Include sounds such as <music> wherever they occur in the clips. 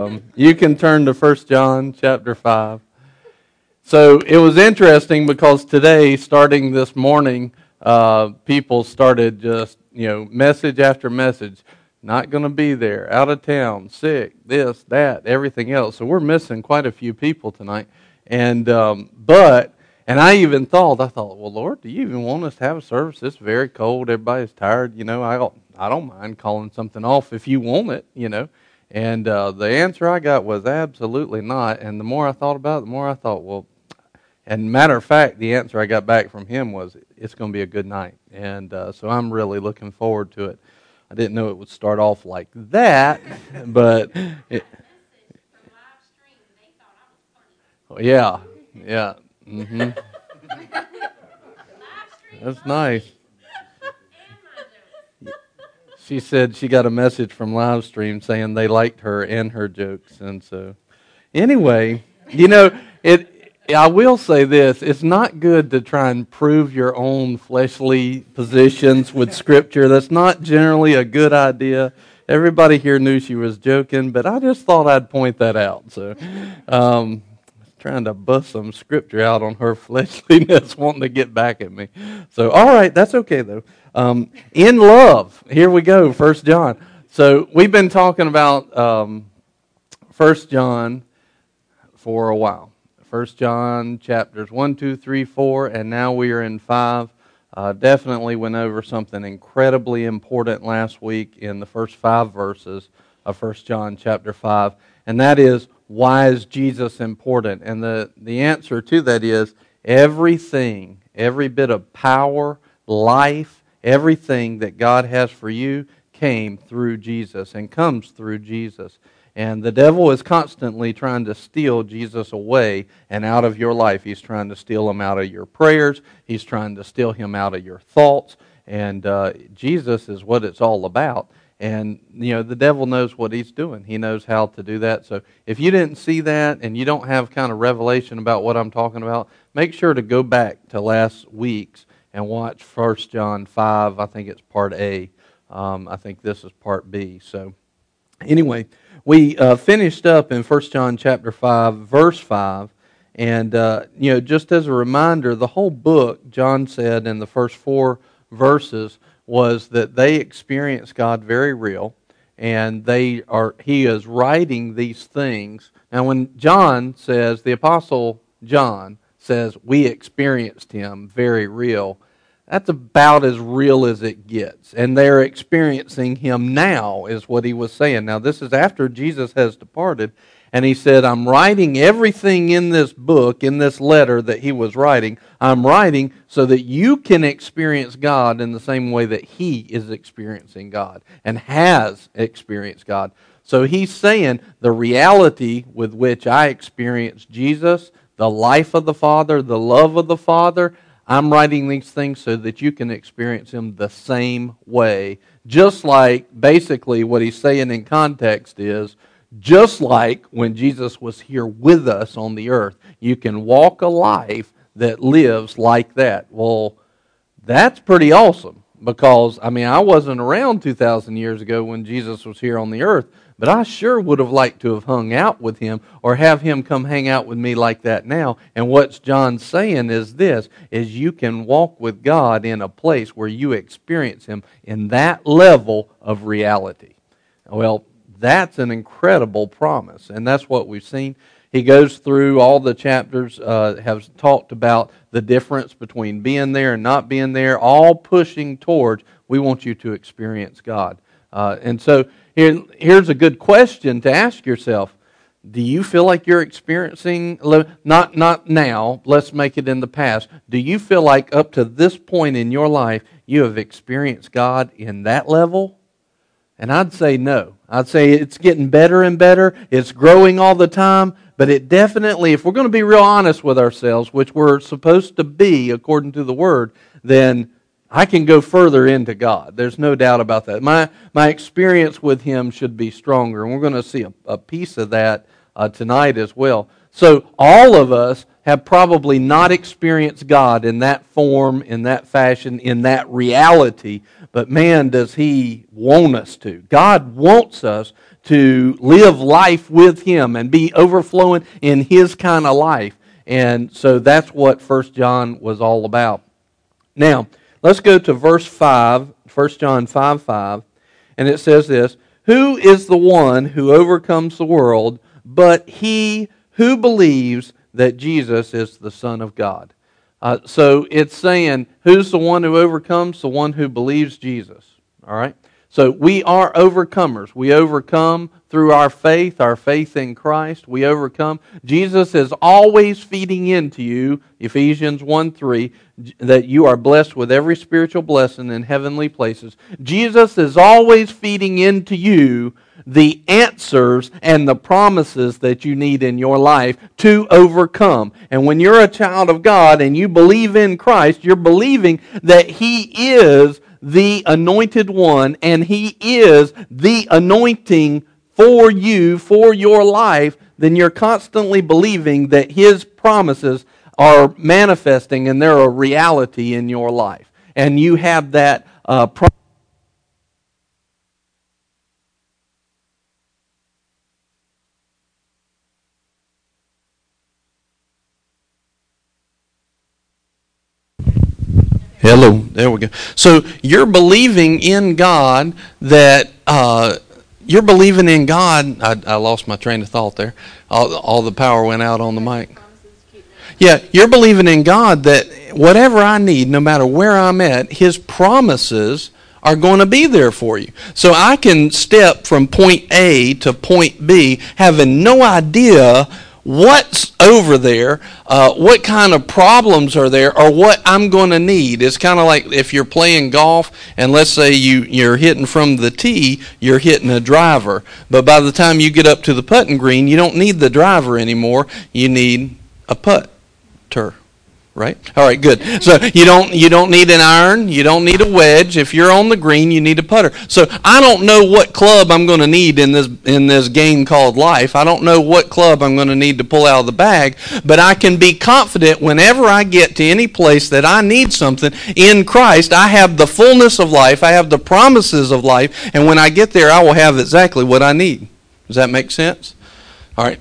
Um, you can turn to 1 John chapter 5. So it was interesting because today, starting this morning, uh, people started just, you know, message after message. Not going to be there, out of town, sick, this, that, everything else. So we're missing quite a few people tonight. And, um, but, and I even thought, I thought, well, Lord, do you even want us to have a service? It's very cold. Everybody's tired. You know, I I don't mind calling something off if you want it, you know. And uh, the answer I got was absolutely not. And the more I thought about it, the more I thought, well, and matter of fact, the answer I got back from him was, it's going to be a good night. And uh, so I'm really looking forward to it. I didn't know it would start off like that, <laughs> but <laughs> it, yeah, yeah. Mm-hmm. <laughs> That's nice. She said she got a message from live stream saying they liked her and her jokes and so anyway you know it i will say this it's not good to try and prove your own fleshly positions with scripture that's not generally a good idea everybody here knew she was joking but i just thought i'd point that out so um, trying to bust some scripture out on her <laughs> fleshliness, wanting to get back at me. So, all right, that's okay though. Um, in love, here we go, First John. So we've been talking about um, First John for a while. First John chapters one, two, three, four, and now we are in five. Uh, definitely went over something incredibly important last week in the first five verses of First John chapter five, and that is why is Jesus important? And the, the answer to that is everything, every bit of power, life, Everything that God has for you came through Jesus and comes through Jesus. And the devil is constantly trying to steal Jesus away and out of your life. He's trying to steal him out of your prayers, he's trying to steal him out of your thoughts. And uh, Jesus is what it's all about. And, you know, the devil knows what he's doing. He knows how to do that. So if you didn't see that and you don't have kind of revelation about what I'm talking about, make sure to go back to last week's and watch First John 5. I think it's part A. Um, I think this is part B. So, anyway, we uh, finished up in First John chapter 5, verse 5. And, uh, you know, just as a reminder, the whole book, John said in the first four verses, was that they experienced God very real. And they are, he is writing these things. Now, when John says, the Apostle John says we experienced him very real. That's about as real as it gets. And they're experiencing him now, is what he was saying. Now, this is after Jesus has departed. And he said, I'm writing everything in this book, in this letter that he was writing. I'm writing so that you can experience God in the same way that he is experiencing God and has experienced God. So he's saying the reality with which I experience Jesus the life of the Father, the love of the Father. I'm writing these things so that you can experience Him the same way. Just like basically what he's saying in context is just like when Jesus was here with us on the earth, you can walk a life that lives like that. Well, that's pretty awesome because, I mean, I wasn't around 2,000 years ago when Jesus was here on the earth, but I sure would have liked to have hung out with him or have him come hang out with me like that now. And what John's saying is this is you can walk with God in a place where you experience him in that level of reality. Well, that's an incredible promise, and that's what we've seen. He goes through all the chapters, uh, have talked about the difference between being there and not being there, all pushing towards we want you to experience God. Uh, and so here, here's a good question to ask yourself. Do you feel like you're experiencing, not, not now, let's make it in the past. Do you feel like up to this point in your life, you have experienced God in that level? And I'd say no. I'd say it's getting better and better. It's growing all the time. But it definitely, if we're going to be real honest with ourselves, which we're supposed to be according to the Word, then I can go further into God. There's no doubt about that. My, my experience with Him should be stronger, and we're going to see a, a piece of that uh, tonight as well. So, all of us have probably not experienced God in that form, in that fashion, in that reality, but man, does He want us to. God wants us to live life with Him and be overflowing in His kind of life. And so that's what First John was all about. Now, let's go to verse 5, 1 John 5 5, and it says this Who is the one who overcomes the world but he who believes that Jesus is the Son of God? Uh, so it's saying, who's the one who overcomes? The one who believes Jesus. All right? So we are overcomers. We overcome through our faith, our faith in Christ. We overcome. Jesus is always feeding into you, Ephesians 1 3, that you are blessed with every spiritual blessing in heavenly places. Jesus is always feeding into you the answers and the promises that you need in your life to overcome. And when you're a child of God and you believe in Christ, you're believing that He is the anointed one and He is the anointing for you, for your life, then you're constantly believing that His promises are manifesting and they're a reality in your life. And you have that uh, promise Hello. There we go. So you're believing in God that uh, you're believing in God. I, I, lost my train of thought there. All, all the power went out on the mic. Yeah, you're believing in God that whatever I need, no matter where I'm at, His promises are going to be there for you. So I can step from point A to point B having no idea what's over there, uh, what kind of problems are there, or what I'm going to need. It's kind of like if you're playing golf and let's say you, you're hitting from the tee, you're hitting a driver. But by the time you get up to the putting green, you don't need the driver anymore. You need a putter right? All right, good. So you don't you don't need an iron, you don't need a wedge. If you're on the green, you need a putter. So I don't know what club I'm going to need in this in this game called life. I don't know what club I'm going to need to pull out of the bag, but I can be confident whenever I get to any place that I need something in Christ, I have the fullness of life, I have the promises of life, and when I get there, I will have exactly what I need. Does that make sense? All right.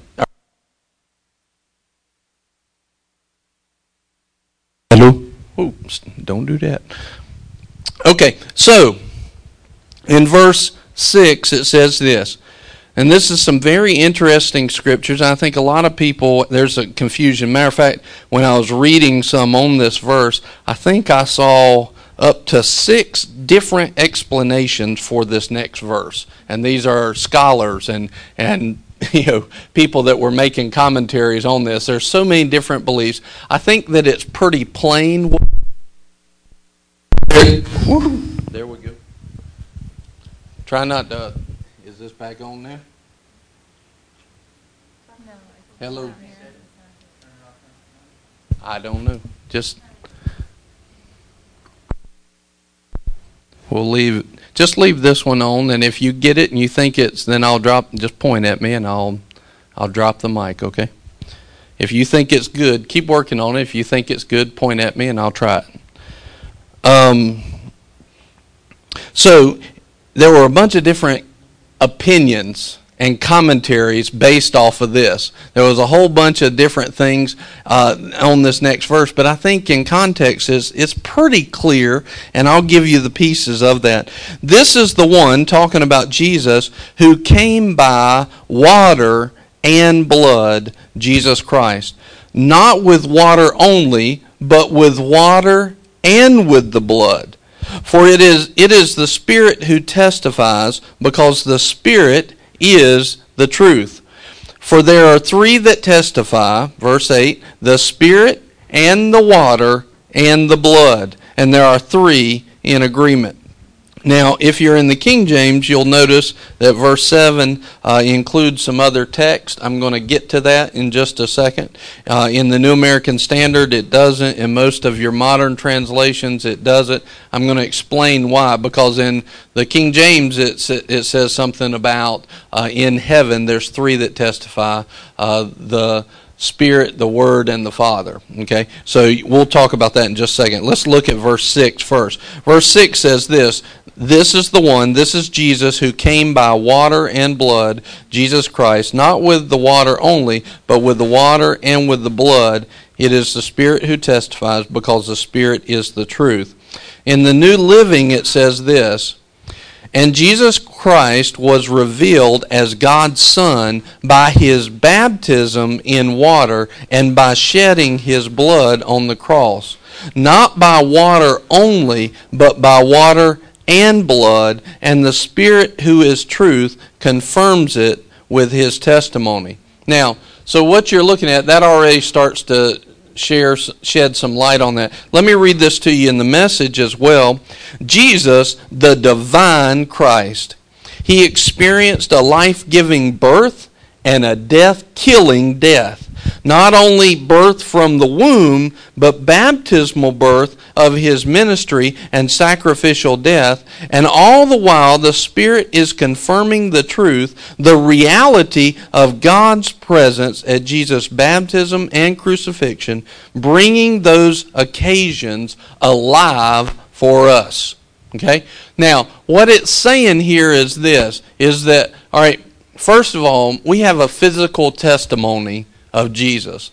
Hello? Oh, Oops, don't do that. Okay, so in verse 6 it says this. And this is some very interesting scriptures. I think a lot of people, there's a confusion. Matter of fact, when I was reading some on this verse, I think I saw up to six different explanations for this next verse. And these are scholars and, and <laughs> you know people that were making commentaries on this. There's so many different beliefs. I think that it's pretty plain. There we go. Try not to. Is this back on there? Hello. I don't know. Just we'll leave just leave this one on, and if you get it and you think it's, then I'll drop. Just point at me, and I'll I'll drop the mic. Okay. If you think it's good, keep working on it. If you think it's good, point at me, and I'll try it. Um. So there were a bunch of different opinions and commentaries based off of this. There was a whole bunch of different things uh, on this next verse, but I think in context it's pretty clear, and I'll give you the pieces of that. This is the one talking about Jesus who came by water and blood, Jesus Christ. Not with water only, but with water and with the blood. For it is it is the Spirit who testifies, because the Spirit is the truth. For there are three that testify, verse 8, the Spirit and the water and the blood. And there are three in agreement. Now, if you're in the King James, you'll notice that verse 7 uh, includes some other text. I'm going to get to that in just a second. Uh, in the New American Standard, it doesn't. In most of your modern translations, it doesn't. I'm going to explain why. Because in the King James, it, it says something about uh, in heaven, there's three that testify uh, the Spirit, the Word, and the Father. Okay? So we'll talk about that in just a second. Let's look at verse 6 first. Verse 6 says this This is the one, this is Jesus who came by water and blood, Jesus Christ, not with the water only, but with the water and with the blood. It is the Spirit who testifies because the Spirit is the truth. In the New Living, it says this And Jesus Christ was revealed as God's Son by his baptism in water and by shedding his blood on the cross. Not by water only, but by water and blood, and the Spirit who is truth confirms it with his testimony. Now, so what you're looking at, that already starts to share, shed some light on that. Let me read this to you in the message as well. Jesus, the divine Christ, he experienced a life giving birth and a death killing death not only birth from the womb, but baptismal birth of his ministry and sacrificial death. And all the while, the Spirit is confirming the truth, the reality of God's presence at Jesus' baptism and crucifixion, bringing those occasions alive for us. Okay? Now, what it's saying here is this is that, all right, first of all, we have a physical testimony of Jesus.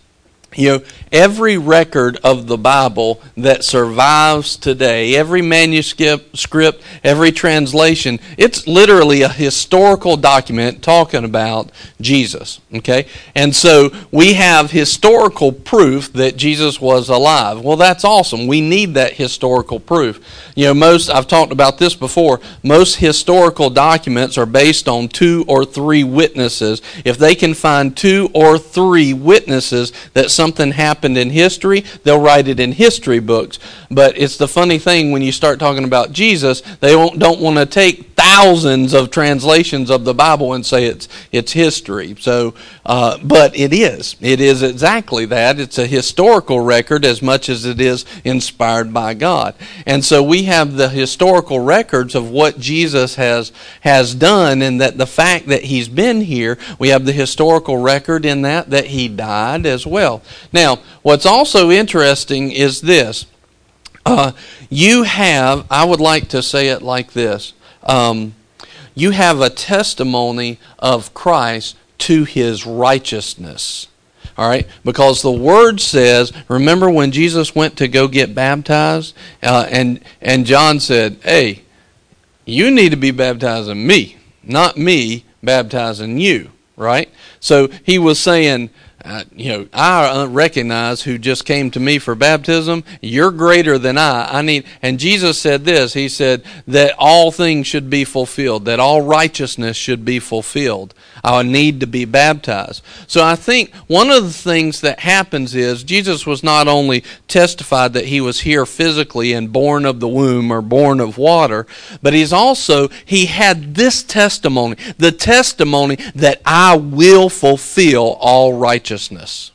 You know, every record of the Bible that survives today, every manuscript, script, every translation, it's literally a historical document talking about Jesus. Okay? And so we have historical proof that Jesus was alive. Well, that's awesome. We need that historical proof. You know, most, I've talked about this before, most historical documents are based on two or three witnesses. If they can find two or three witnesses that something happened in history, they'll write it in history books. But it's the funny thing when you start talking about Jesus, they don't want to take thousands of translations of the Bible and say it's it's history. So, uh, but it is. It is exactly that. It's a historical record as much as it is inspired by God. And so we have the historical records of what Jesus has has done, and that the fact that He's been here. We have the historical record in that that He died as well. Now, what's also interesting is this. Uh, you have, I would like to say it like this um, you have a testimony of Christ to his righteousness. All right? Because the word says, remember when Jesus went to go get baptized? Uh, and, and John said, hey, you need to be baptizing me, not me baptizing you. Right? So he was saying, uh, you know, I recognize who just came to me for baptism. You're greater than I. I need, and Jesus said this. He said that all things should be fulfilled, that all righteousness should be fulfilled. I need to be baptized. So I think one of the things that happens is Jesus was not only testified that he was here physically and born of the womb or born of water, but he's also he had this testimony, the testimony that I will fulfill all righteousness.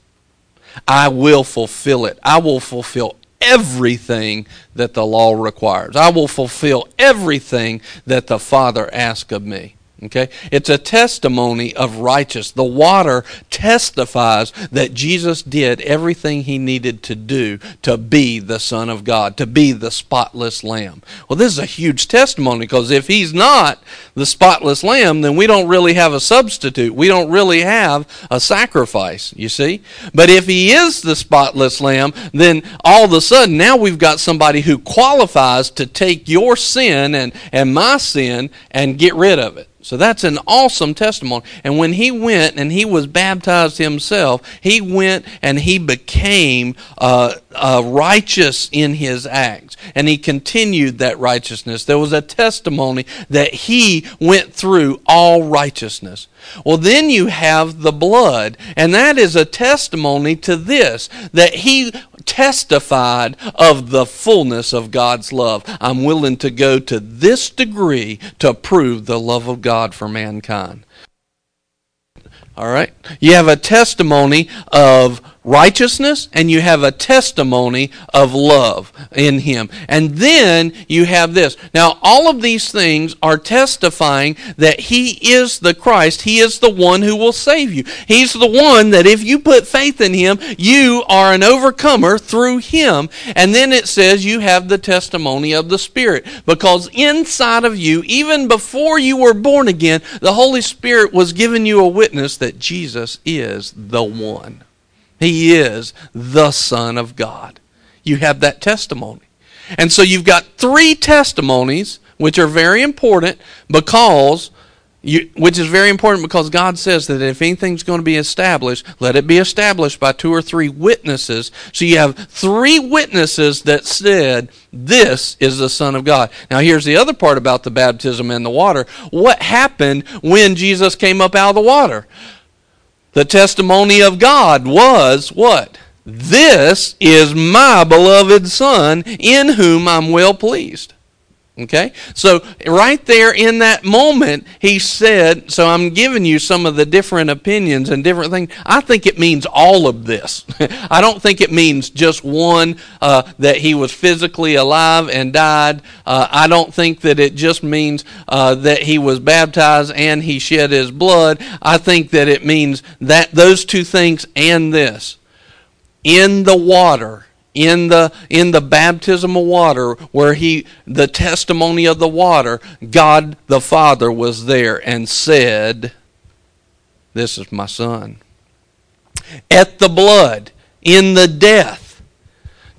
I will fulfill it. I will fulfill everything that the law requires. I will fulfill everything that the Father asks of me. Okay? It's a testimony of righteousness. The water testifies that Jesus did everything he needed to do to be the Son of God, to be the spotless Lamb. Well, this is a huge testimony because if he's not the spotless Lamb, then we don't really have a substitute. We don't really have a sacrifice, you see? But if he is the spotless Lamb, then all of a sudden now we've got somebody who qualifies to take your sin and, and my sin and get rid of it. So that's an awesome testimony. And when he went and he was baptized himself, he went and he became uh, uh, righteous in his acts. And he continued that righteousness. There was a testimony that he went through all righteousness. Well, then you have the blood, and that is a testimony to this that he testified of the fullness of God's love. I'm willing to go to this degree to prove the love of God for mankind. All right? You have a testimony of righteousness and you have a testimony of love in him. And then you have this. Now, all of these things are testifying that he is the Christ. He is the one who will save you. He's the one that if you put faith in him, you are an overcomer through him. And then it says you have the testimony of the Spirit. Because inside of you, even before you were born again, the Holy Spirit was giving you a witness that Jesus is the one. He is the Son of God. You have that testimony. And so you've got three testimonies, which are very important because you, which is very important because God says that if anything's going to be established, let it be established by two or three witnesses. So you have three witnesses that said, This is the Son of God. Now, here's the other part about the baptism in the water. What happened when Jesus came up out of the water? The testimony of God was what? This is my beloved Son in whom I'm well pleased. Okay? So, right there in that moment, he said, So I'm giving you some of the different opinions and different things. I think it means all of this. <laughs> I don't think it means just one uh, that he was physically alive and died. Uh, I don't think that it just means uh, that he was baptized and he shed his blood. I think that it means that those two things and this. In the water, in the in the baptism of water where he the testimony of the water god the father was there and said this is my son. At the blood in the death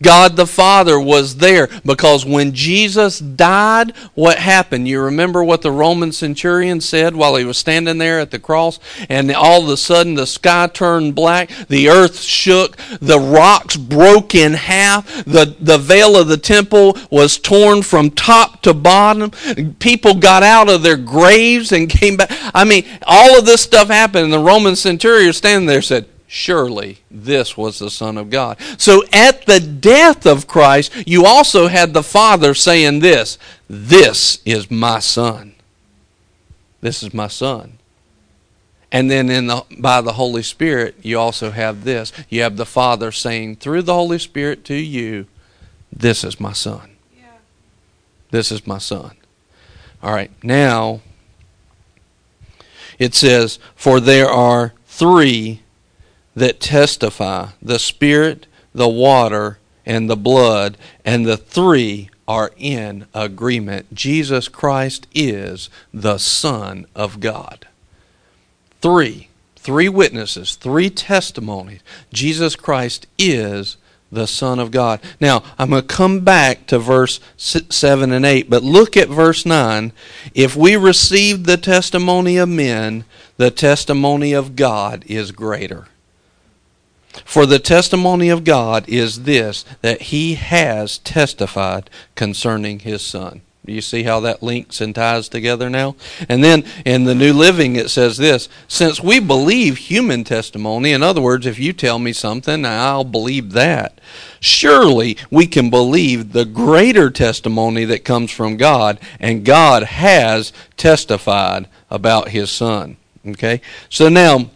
God the Father was there because when Jesus died, what happened? You remember what the Roman centurion said while he was standing there at the cross? And all of a sudden the sky turned black, the earth shook, the rocks broke in half, the, the veil of the temple was torn from top to bottom. People got out of their graves and <laughs> came back. I mean, all of this stuff happened, and the Roman centurion standing there said, surely this was the Son of God. So at the death of Christ, you also had the Father saying this This is my Son. This is my Son. And then in the, by the Holy Spirit, you also have this. You have the Father saying through the Holy Spirit to you, This is my Son. Yeah. This is my Son. All right, now it says, For there are three that testify the Spirit, the water, and the blood, and the three are in agreement. Jesus Christ is the Son of God. Three. Three witnesses, three testimonies. Jesus Christ is the Son of God. Now, I'm going to come back to verse 7 and 8, but look at verse 9. If we received the testimony of men, the testimony of God is greater. For the testimony of God is this, that he has testified concerning his Son. Do you see how that links and ties together now? And then in the New Living, it says this Since we believe human testimony, in other words, if you tell me something, I'll believe that. Surely we can believe the greater testimony that comes from God, and God has testified about his Son. Okay? So now,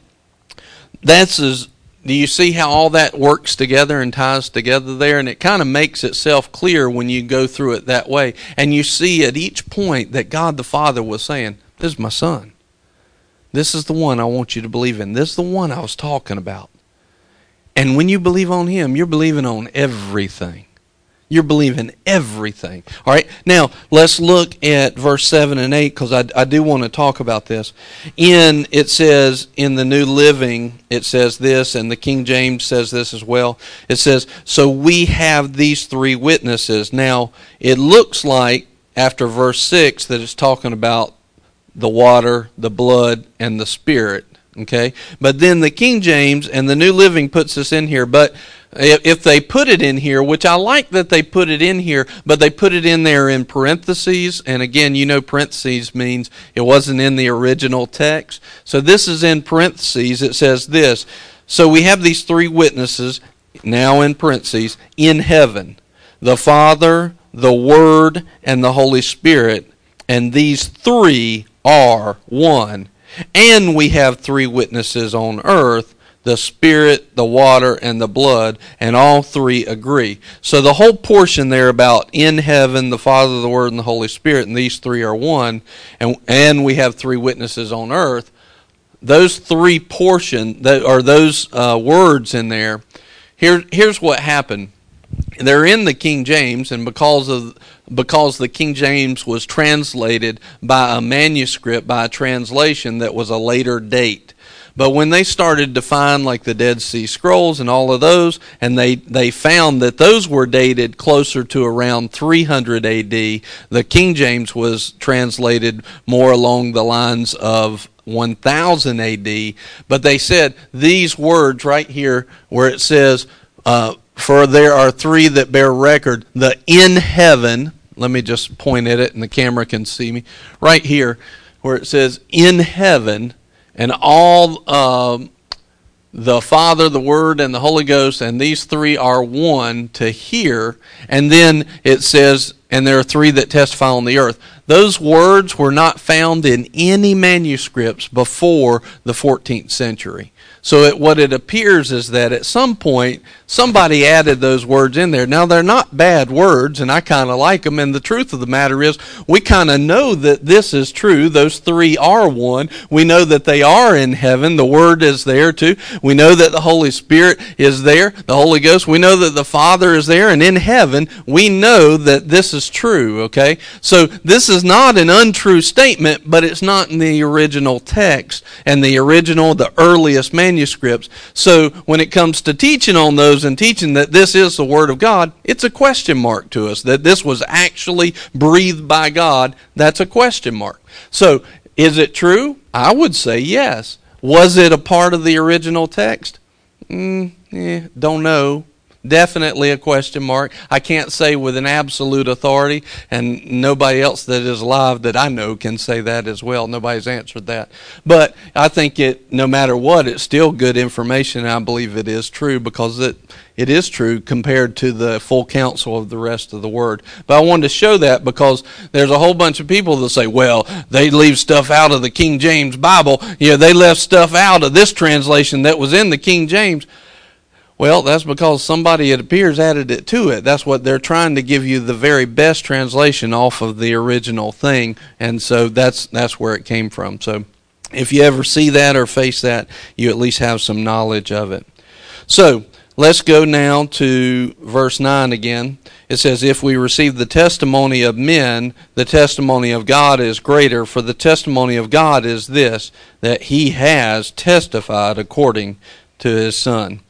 that's as do you see how all that works together and ties together there? And it kind of makes itself clear when you go through it that way. And you see at each point that God the Father was saying, This is my son. This is the one I want you to believe in. This is the one I was talking about. And when you believe on him, you're believing on everything. You're believing everything. All right. Now let's look at verse seven and eight because I, I do want to talk about this. In it says in the New Living it says this, and the King James says this as well. It says, "So we have these three witnesses." Now it looks like after verse six that it's talking about the water, the blood, and the Spirit. Okay, but then the King James and the New Living puts this in here, but if they put it in here, which I like that they put it in here, but they put it in there in parentheses, and again, you know, parentheses means it wasn't in the original text. So this is in parentheses. It says this. So we have these three witnesses, now in parentheses, in heaven the Father, the Word, and the Holy Spirit, and these three are one. And we have three witnesses on earth the Spirit, the water, and the blood, and all three agree. So the whole portion there about in heaven, the Father, the Word, and the Holy Spirit, and these three are one, and and we have three witnesses on earth. Those three portion that are those uh, words in there. Here, here's what happened. They're in the King James, and because of because the King James was translated by a manuscript by a translation that was a later date. But when they started to find like the Dead Sea Scrolls and all of those, and they, they found that those were dated closer to around 300 AD, the King James was translated more along the lines of 1000 AD. But they said these words right here, where it says, uh, For there are three that bear record, the in heaven, let me just point at it and the camera can see me, right here, where it says, In heaven and all um, the Father, the Word, and the Holy Ghost, and these three are one to hear. And then it says, and there are three that testify on the earth. Those words were not found in any manuscripts before the 14th century. So it, what it appears is that at some point somebody added those words in there. Now they're not bad words, and I kind of like them. And the truth of the matter is, we kind of know that this is true. Those three are one. We know that they are in heaven. The Word is there too. We know that the Holy Spirit is there, the Holy Ghost. We know that the Father is there, and in heaven we know that this is true. Okay, so this is not an untrue statement, but it's not in the original text and the original, the earliest manuscripts. So when it comes to teaching on those and teaching that this is the Word of God, it's a question mark to us. That this was actually breathed by God, that's a question mark. So is it true? I would say yes. Was it a part of the original text? Mm, eh, don't know definitely a question mark. I can't say with an absolute authority, and nobody else that is alive that I know can say that as well. Nobody's answered that. But I think it, no matter what, it's still good information. I believe it is true because it, it is true compared to the full counsel of the rest of the word. But I wanted to show that because there's a whole bunch of people that say, well, they leave stuff out of the King James Bible. Know, they left stuff out of this translation that was in the King James. Well, that's because somebody, it appears, added it to it. That's what they're trying to give you the very best translation off of the original thing, and so that's that's where it came from. So, if you ever see that or face that, you at least have some knowledge of it. So, let's go now to verse 9 again. It says, If we receive the testimony of men, the testimony of God is greater, for the testimony of God is this, that he has testified according to his Son.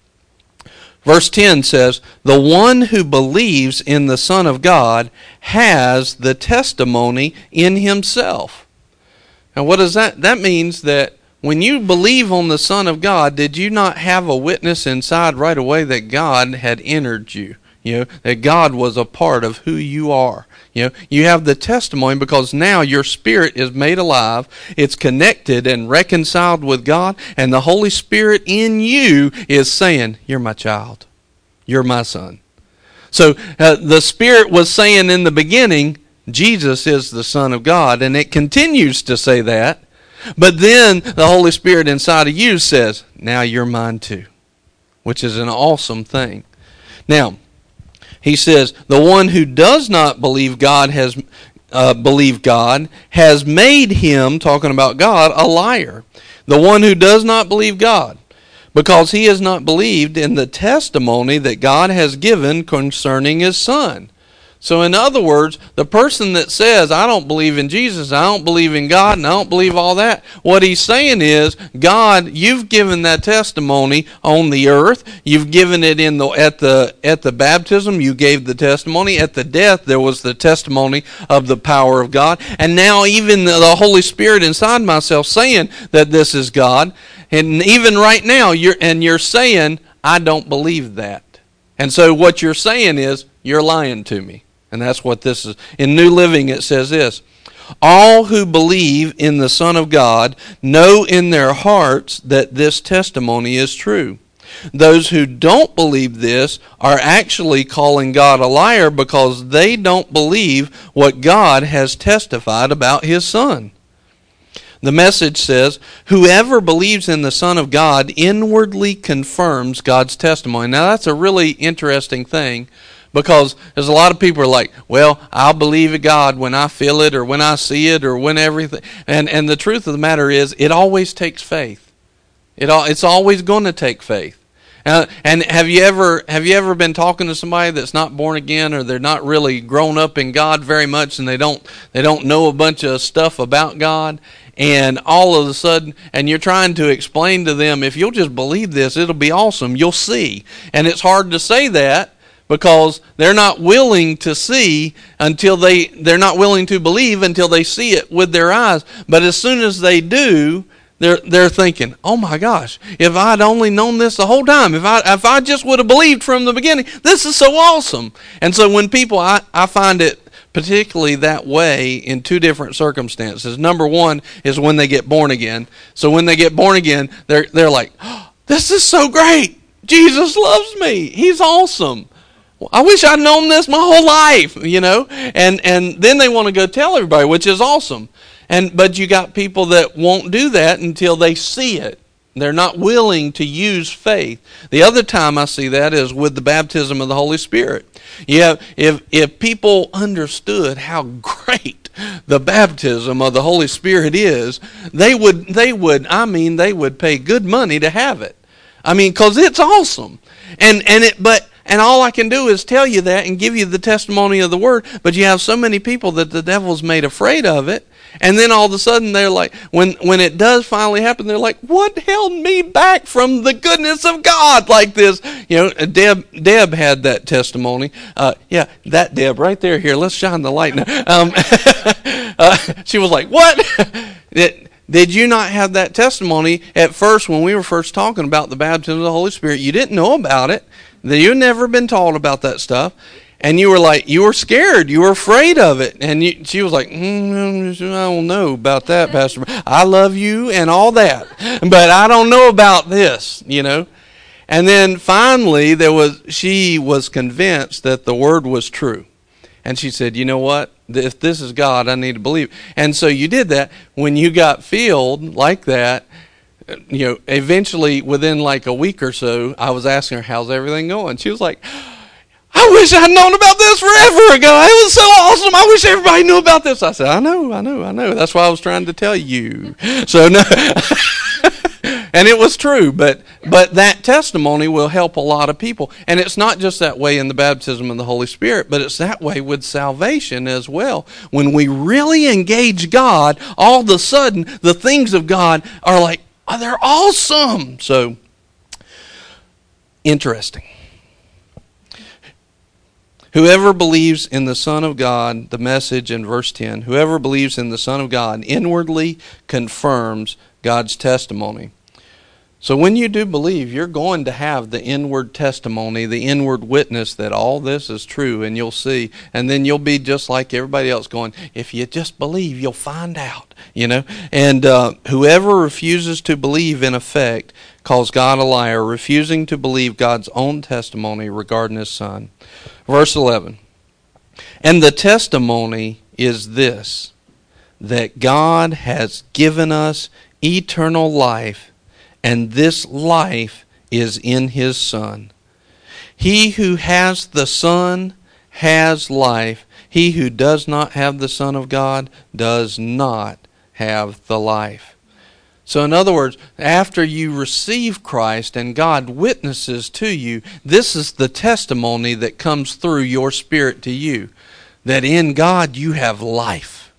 Verse 10 says, The one who believes in the Son of God has the testimony in himself. Now, what does that? That means that when you believe on the Son of God, did you not have a witness inside right away that God had entered you? You know, that God was a part of who you are. You know, you have the testimony because now your spirit is made alive, it's connected and reconciled with God, and the Holy Spirit in you is saying, You're my child. You're my son. So uh, the Spirit was saying in the beginning, Jesus is the Son of God, and it continues to say that. But then the Holy Spirit inside of you says, Now you're mine too, which is an awesome thing. Now, he says, The one who does not believe God has uh, believe God has made him, talking about God, a liar. The one who does not believe God, because he has not believed in the testimony that God has given concerning his Son. So, in other words, the person that says, I don't believe in Jesus, I don't believe in God, and I don't believe all that, what he's saying is, God, you've given that testimony on the earth. You've given it in the at the at the baptism, you gave the testimony. At the death, there was the testimony of the power of God. And now even the Holy Spirit inside myself saying that this is God. And even right now, you're and you're saying, I don't believe that. And so what you're saying is, you're lying to me. And that's what this is. In New Living, it says this All who believe in the Son of God know in their hearts that this testimony is true. Those who don't believe this are actually calling God a liar because they don't believe what God has testified about His Son. The message says, Whoever believes in the Son of God inwardly confirms God's testimony. Now, that's a really interesting thing because there's a lot of people are like, well, I'll believe in God when I feel it or when I see it or when everything. And, and the truth of the matter is, it always takes faith. It all, it's always going to take faith. Uh, and have you ever have you ever been talking to somebody that's not born again or they're not really grown up in God very much and they don't they don't know a bunch of stuff about God and all of a sudden and you're trying to explain to them if you'll just believe this it'll be awesome you'll see and it's hard to say that because they're not willing to see until they they're not willing to believe until they see it with their eyes but as soon as they do they're they're thinking, "Oh my gosh, if I'd only known this the whole time, if I if I just would have believed from the beginning, this is so awesome." And so when people I I find it particularly that way in two different circumstances. Number 1 is when they get born again. So when they get born again, they're they're like, oh, "This is so great. Jesus loves me. He's awesome." I wish I'd known this my whole life, you know? And and then they want to go tell everybody, which is awesome. And but you got people that won't do that until they see it. They're not willing to use faith. The other time I see that is with the baptism of the Holy Spirit. Yeah, if if people understood how great the baptism of the Holy Spirit is, they would they would I mean they would pay good money to have it. I mean cuz it's awesome. And and it but and all I can do is tell you that and give you the testimony of the word, but you have so many people that the devil's made afraid of it and then all of a sudden they're like, when when it does finally happen, they're like, what held me back from the goodness of God like this? You know, Deb Deb had that testimony. Uh, yeah, that Deb right there. Here, let's shine the light now. Um, <laughs> uh, she was like, what? <laughs> it, did you not have that testimony at first when we were first talking about the baptism of the Holy Spirit? You didn't know about it. You'd never been taught about that stuff. And you were like you were scared. You were afraid of it. And you, she was like mm, i don't know about that pastor i love you and all that. But i don't know about this you know? And then finally there was she was convinced that the word was true. And she said you know what? If this is god i need to believe. And so you did that. When you got filled like that you know eventually within like a week or so i was asking her how's everything going she was like I wish I'd known about this forever ago. It was so awesome. I wish everybody knew about this. I said, I know, I know, I know. That's why I was trying to tell you. <laughs> So no. <laughs> and it was true, but but that testimony will help a lot of people. And it's not just that way in the baptism of the Holy Spirit, but it's that way with salvation as well. When we really engage God, all of a sudden the things of God are like, oh, they're awesome. So interesting. Whoever believes in the Son of God, the message in verse 10, whoever believes in the Son of God inwardly confirms God's testimony. So when you do believe, you're going to have the inward testimony, the inward witness that all this is true, and you'll see. And then you'll be just like everybody else going, if you just believe, you'll find out, you know? And uh, whoever refuses to believe, in effect, calls God a liar, refusing to believe God's own testimony regarding his Son. Verse 11. And the testimony is this that God has given us eternal life, and this life is in His Son. He who has the Son has life. He who does not have the Son of God does not have the life. So, in other words, after you receive Christ and God witnesses to you, this is the testimony that comes through your spirit to you that in God you have life.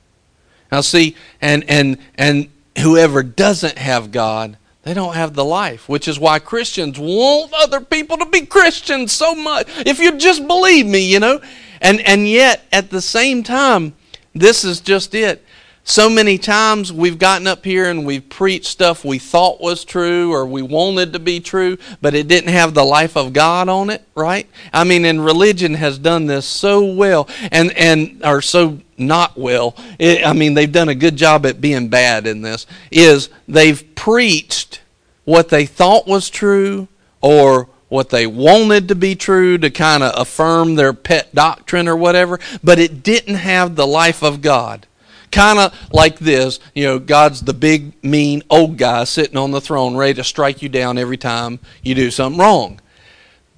Now, see, and, and, and whoever doesn't have God, they don't have the life, which is why Christians want other people to be Christians so much. If you just believe me, you know. And, and yet, at the same time, this is just it so many times we've gotten up here and we've preached stuff we thought was true or we wanted to be true, but it didn't have the life of God on it, right? I mean, and religion has done this so well and, and, or so not well. It, I mean, they've done a good job at being bad in this, is they've preached what they thought was true or what they wanted to be true to kind of affirm their pet doctrine or whatever, but it didn't have the life of God kind of like this. You know, God's the big, mean, old guy sitting on the throne, ready to strike you down every time you do something wrong.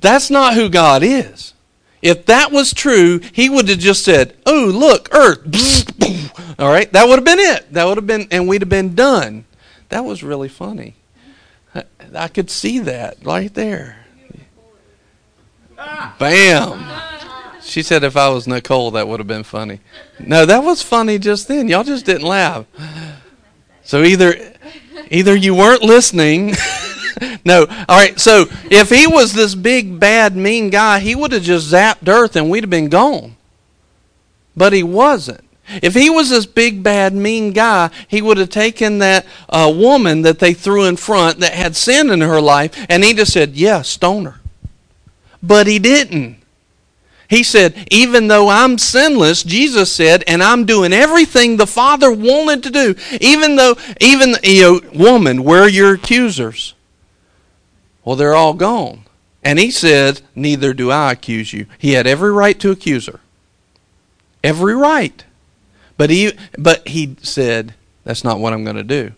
That's not who God is. If that was true, he would have just said, Oh, look, earth. <laughs> All right, that would have been it. That would have been, and we'd have been done. That was really funny. I, I could see that right there. Bam. She said if I was Nicole, that would have been funny. No, that was funny just then. Y'all just didn't laugh. So either either you weren't listening. <laughs> no. All right. So if he was this big, bad, mean guy, he would have just zapped Earth and we'd have been gone. But he wasn't. If he was this big, bad, mean guy, he would have taken that uh, woman that they threw in front that had sin in her life and he just said, Yeah, stone her. But he didn't. He said, even though I'm sinless, Jesus said, and I'm doing everything the Father wanted to do, even though, even, you know, woman, where are your accusers? Well, they're all gone. And he said, neither do I accuse you. He had every right to accuse her. Every right. But he, but he said, that's not what I'm going to do.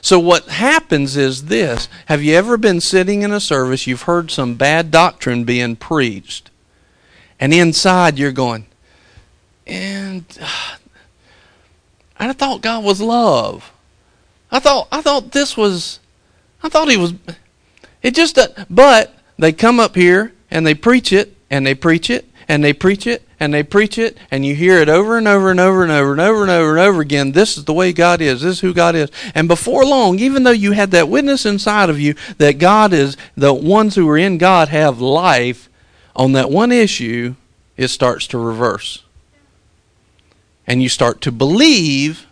So what happens is this. Have you ever been sitting in a service, you've heard some bad doctrine being preached, and inside you're going, and uh, I thought God was love. I thought I thought this was I thought he was it just uh, but they come up here and they preach it and they preach it and they preach it and they preach it and you hear it over and over and over and over and over and over and over again. This is the way God is. This is who God is. And before long even though you had that witness inside of you that God is the ones who are in God have life on that one issue, it starts to reverse. And you start to believe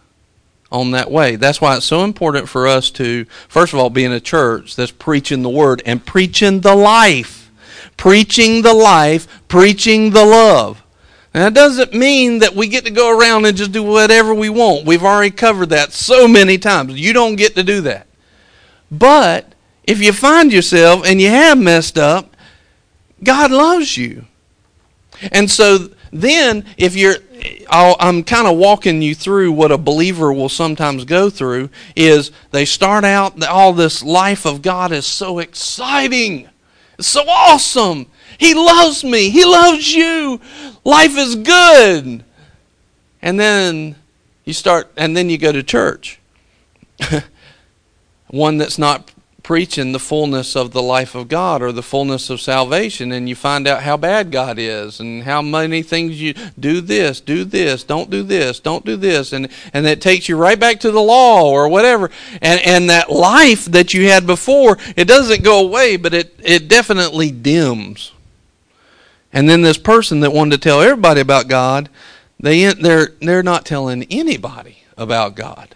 on that way. That's why it's so important for us to, first of all, be in a church that's preaching the word and preaching the life. Preaching the life, preaching the love. Now, that doesn't mean that we get to go around and just do whatever we want. We've already covered that so many times. You don't get to do that. But if you find yourself and you have messed up, God loves you. And so then, if you're, i am kind of walking you through what a believer will sometimes go through. Is they start out all this life of God is so exciting, it's so awesome. He loves me. He loves you. Life is good. And then you start, and then you go to church. <laughs> One that's not preaching the fullness of the life of God or the fullness of salvation, and you find out how bad God is and how many things you do this, do this, don't do this, don't do this, and and that takes you right back to the law or whatever. And and that life that you had before, it doesn't go away, but it it definitely dims. And then this person that wanted to tell everybody about God, they they're they're not telling anybody about God.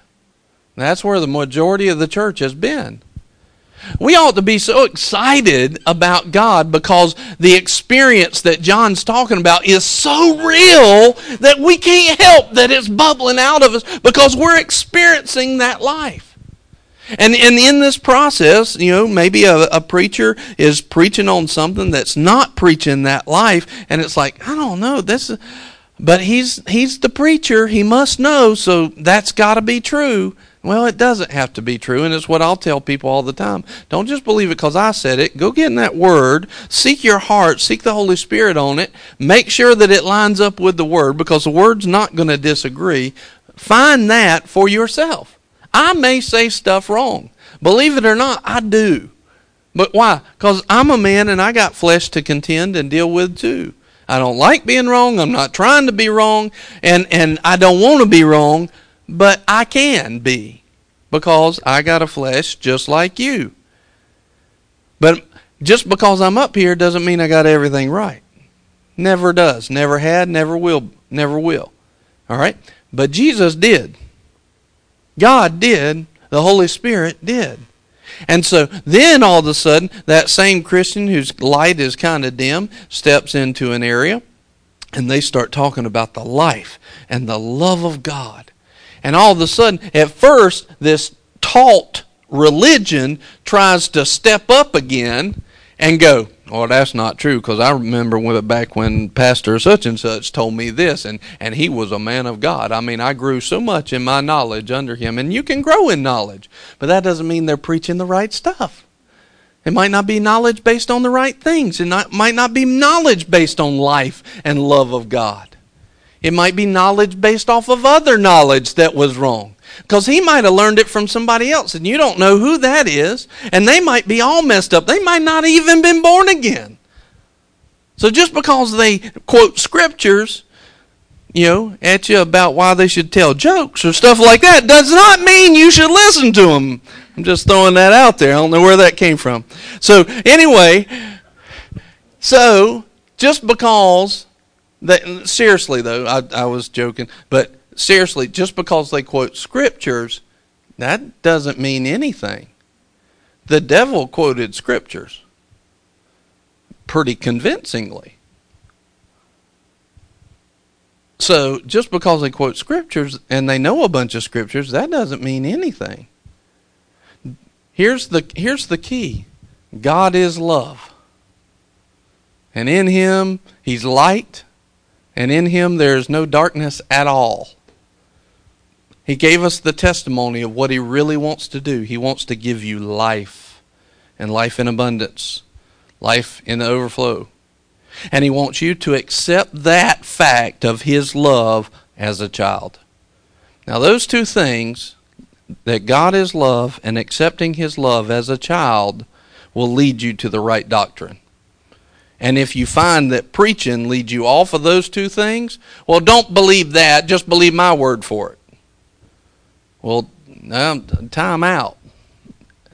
That's where the majority of the church has been. We ought to be so excited about God because the experience that John's talking about is so real that we can't help that it's bubbling out of us because we're experiencing that life. And, and in this process, you know, maybe a, a preacher is preaching on something that's not preaching that life, and it's like, I don't know, this is, but he's he's the preacher, he must know, so that's got to be true. Well, it doesn't have to be true, and it's what I'll tell people all the time. Don't just believe it because I said it. Go get in that word, seek your heart, seek the Holy Spirit on it, make sure that it lines up with the word because the word's not going to disagree. Find that for yourself. I may say stuff wrong. Believe it or not, I do. But why? Because I'm a man and I got flesh to contend and deal with too. I don't like being wrong. I'm not trying to be wrong, and, and I don't want to be wrong but I can be because I got a flesh just like you. But just because I'm up here doesn't mean I got everything right. Never does. Never had, never will, never will. All right? But Jesus did. God did. The Holy Spirit did. And so then all of a sudden, that same Christian whose light is kind of dim steps into an area and they start talking about the life and the love of God and all of a sudden, at first, this taught religion tries to step up again and go, Well, that's not true because I remember back when Pastor such and such told me this, and, and he was a man of God. I mean, I grew so much in my knowledge under him, and you can grow in knowledge, but that doesn't mean they're preaching the right stuff. It might not be knowledge based on the right things. It not, might not be knowledge based on life and love of God. It might be knowledge based off of other knowledge that was wrong. Because he might have learned it from somebody else, and you don't know who that is, and they might be all messed up. They might not even been born again. So just because they quote scriptures, you know, at you about why they should tell jokes or stuff like that, does not mean you should listen to them. I'm just throwing that out there. I don't know where that came from. So anyway, so just because that seriously though, I, I was joking, but seriously, just because they quote scriptures, that doesn't mean anything. The devil quoted scriptures pretty convincingly. So just because they quote scriptures and they know a bunch of scriptures, that doesn't mean anything. Here's the here's the key. God is love. And in him he's light, and in him there is no darkness at all. He gave us the testimony of what He really wants to do. He wants to give you life, and life in abundance, life in the overflow. And He wants you to accept that fact of His love as a child. Now, those two things, that God is love and accepting His love as a child, will lead you to the right doctrine. And if you find that preaching leads you off of those two things, well, don't believe that. Just believe my word for it. Well, um, time out.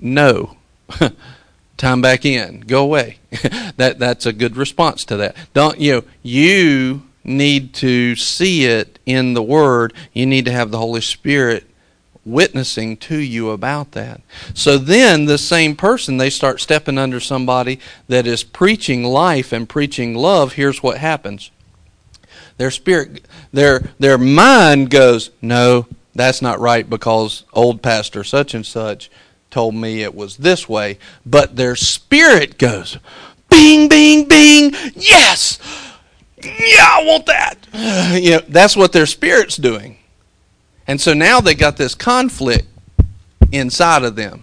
No. <laughs> time back in. Go away. <laughs> that that's a good response to that. Don't you know, you need to see it in the word. You need to have the Holy Spirit witnessing to you about that. So then the same person they start stepping under somebody that is preaching life and preaching love, here's what happens. Their spirit their their mind goes, "No, that's not right because old pastor such and such told me it was this way. But their spirit goes, bing, bing, bing, yes, yeah, I want that. <sighs> You know, that's what their spirit's doing. And so now they got this conflict inside of them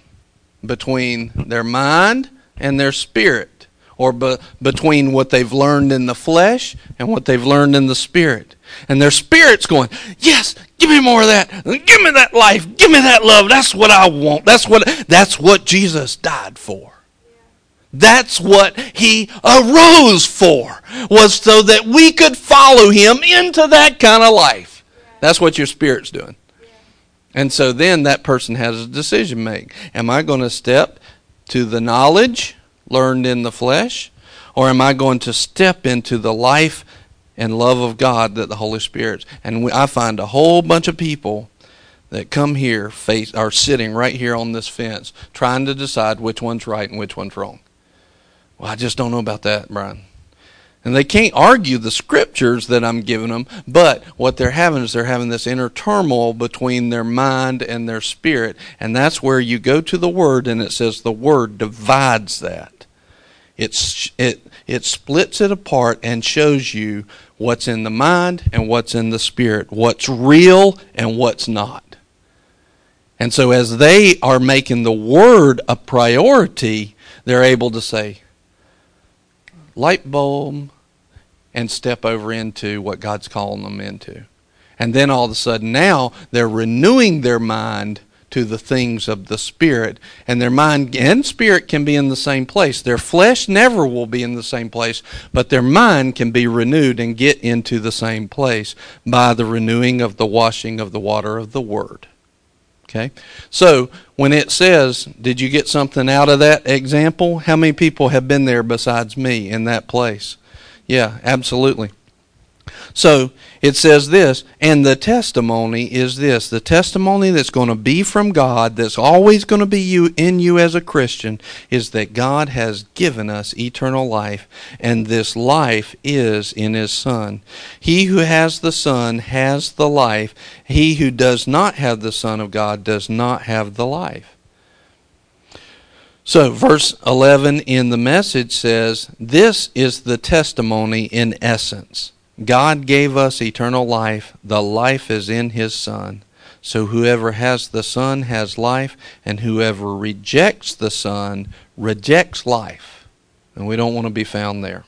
between their mind and their spirit, or be, between what they've learned in the flesh and what they've learned in the spirit. And their spirit's going, Yes, give me more of that. Give me that life. Give me that love. That's what I want. That's what that's what Jesus died for. That's what he arose for, was so that we could follow him into that kind of life. That's what your spirit's doing. And so then that person has a decision to make. Am I going to step to the knowledge learned in the flesh? Or am I going to step into the life and love of God that the Holy Spirit. And I find a whole bunch of people that come here face are sitting right here on this fence trying to decide which one's right and which one's wrong. Well, I just don't know about that, Brian. And they can't argue the scriptures that I'm giving them, but what they're having is they're having this inner turmoil between their mind and their spirit. And that's where you go to the Word and it says the Word divides that. It's, it, it splits it apart and shows you what's in the mind and what's in the spirit, what's real and what's not. And so, as they are making the word a priority, they're able to say, light bulb, and step over into what God's calling them into. And then all of a sudden, now they're renewing their mind to the things of the Spirit. And their mind and spirit can be in the same place. Their flesh never will be in the same place, but their mind can be renewed and get into the same place by the renewing of the washing of the water of the Word. Okay? So, when it says, Did you get something out of that example? How many people have been there besides me in that place? Yeah, absolutely. So it says this, and the testimony is this the testimony that's going to be from God, that's always going to be you in you as a Christian, is that God has given us eternal life, and this life is in His Son. He who has the Son has the life. He who does not have the Son of God does not have the life. So, verse 11 in the message says, This is the testimony in essence. God gave us eternal life. The life is in His Son. So whoever has the Son has life, and whoever rejects the Son rejects life. And we don't want to be found there.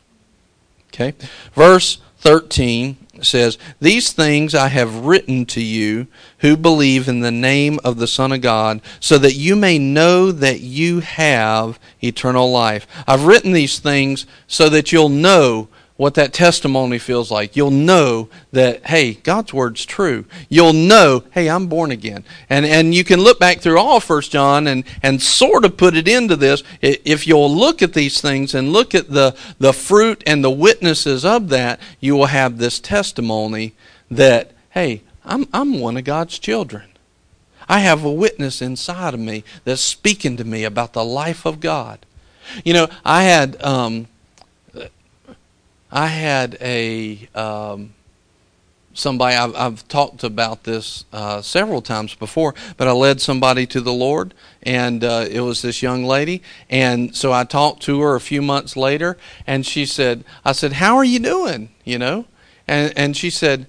Okay? Verse 13 says, These things I have written to you who believe in the name of the Son of God, so that you may know that you have eternal life. I've written these things so that you'll know what that testimony feels like. You'll know that, hey, God's word's true. You'll know, hey, I'm born again. And and you can look back through all First John and, and sort of put it into this. If you'll look at these things and look at the, the fruit and the witnesses of that, you will have this testimony that, hey, I'm I'm one of God's children. I have a witness inside of me that's speaking to me about the life of God. You know, I had um, I had a um, somebody I've, I've, talked about this uh, several times before, but I led somebody to the Lord, and uh, it was this young lady, and so I talked to her a few months later, and she said, "I said, how are you doing?" You know, and and she said,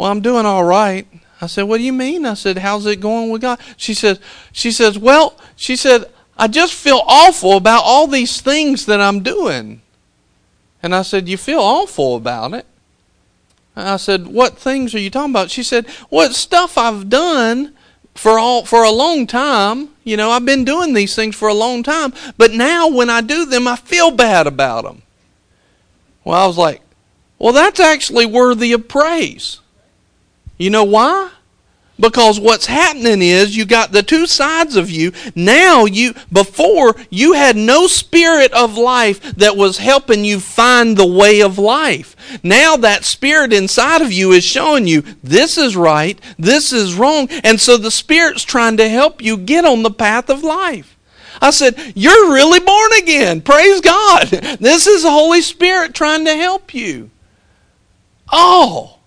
"Well, I'm doing all right." I said, "What do you mean?" I said, "How's it going with God?" She said, "She says, well, she said." I just feel awful about all these things that I'm doing. And I said, You feel awful about it. And I said, What things are you talking about? She said, What stuff I've done for all for a long time. You know, I've been doing these things for a long time, but now when I do them, I feel bad about them. Well, I was like, Well, that's actually worthy of praise. You know why? because what's happening is you got the two sides of you now you before you had no spirit of life that was helping you find the way of life now that spirit inside of you is showing you this is right this is wrong and so the spirit's trying to help you get on the path of life I said, You're really born again. Praise God. <laughs> This is the Holy Spirit trying to help you. Oh,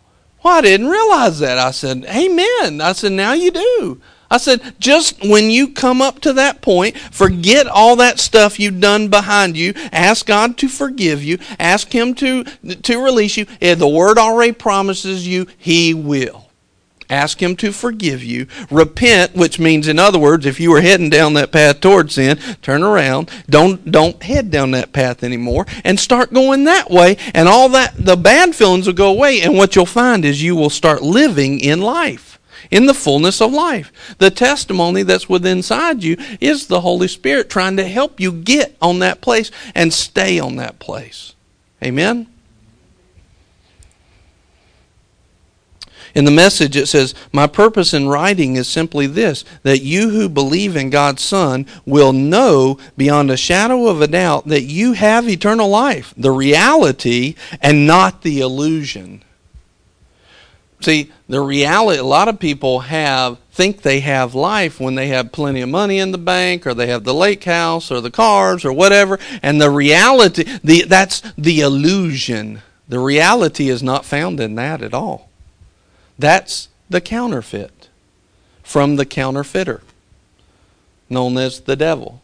well, I didn't realize that. I said, Amen. I said, Now you do. I said, just when you come up to that point, forget all that stuff you've done behind you. Ask God to forgive you. Ask Him to, to release you. The Word already promises you, He will. Ask Him to forgive you. Repent, which means, in other words, if you were heading down that path towards sin, turn around. Don't don't head down that path anymore, and start going that way. And all that the bad feelings will go away. And what you'll find is you will start living in life, in the fullness of life. The testimony that's within inside you is the Holy Spirit trying to help you get on that place and stay on that place. Amen. In the message, it says, My purpose in writing is simply this that you who believe in God's Son will know beyond a shadow of a doubt that you have eternal life, the reality, and not the illusion. See, the reality, a lot of people have think they have life when they have plenty of money in the bank or they have the lake house or the cars or whatever and the reality the that's the illusion the reality is not found in that at all that's the counterfeit from the counterfeiter, known as the devil.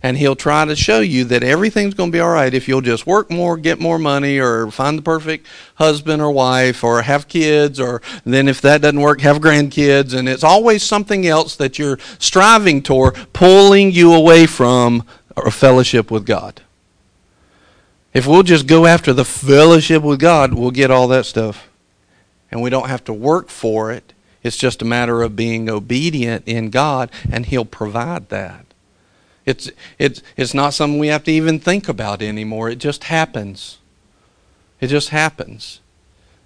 And he'll try to show you that everything's going to be all right if you'll just work more, get more money, or find the perfect husband or wife, or have kids, or then if that doesn't work, have grandkids. And it's always something else that you're striving toward, pulling you away from a fellowship with God. If we'll just go after the fellowship with God, we'll get all that stuff and we don't have to work for it. It's just a matter of being obedient in God, and He'll provide that. It's, it's, it's not something we have to even think about anymore. It just happens. It just happens.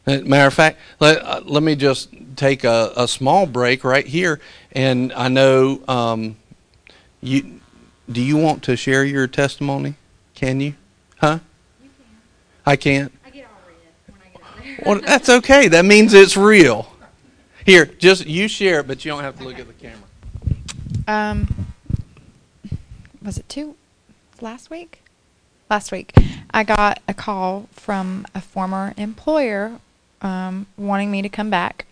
Matter of fact, let, uh, let me just take a, a small break right here. And I know um, you. Do you want to share your testimony? Can you? Huh? You can. I can't. Well, that's okay. That means it's real. Here, just you share it, but you don't have to look at the camera. Um, was it two last week? Last week, I got a call from a former employer um, wanting me to come back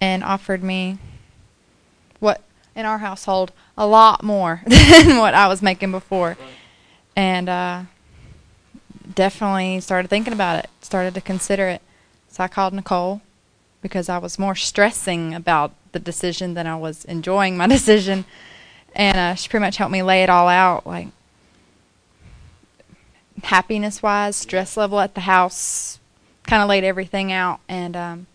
and offered me what in our household a lot more <laughs> than what I was making before. And uh, definitely started thinking about it, started to consider it. So I called Nicole because I was more stressing about the decision than I was enjoying my <laughs> decision. And uh, she pretty much helped me lay it all out, like happiness wise, stress level at the house, kind of laid everything out. And um,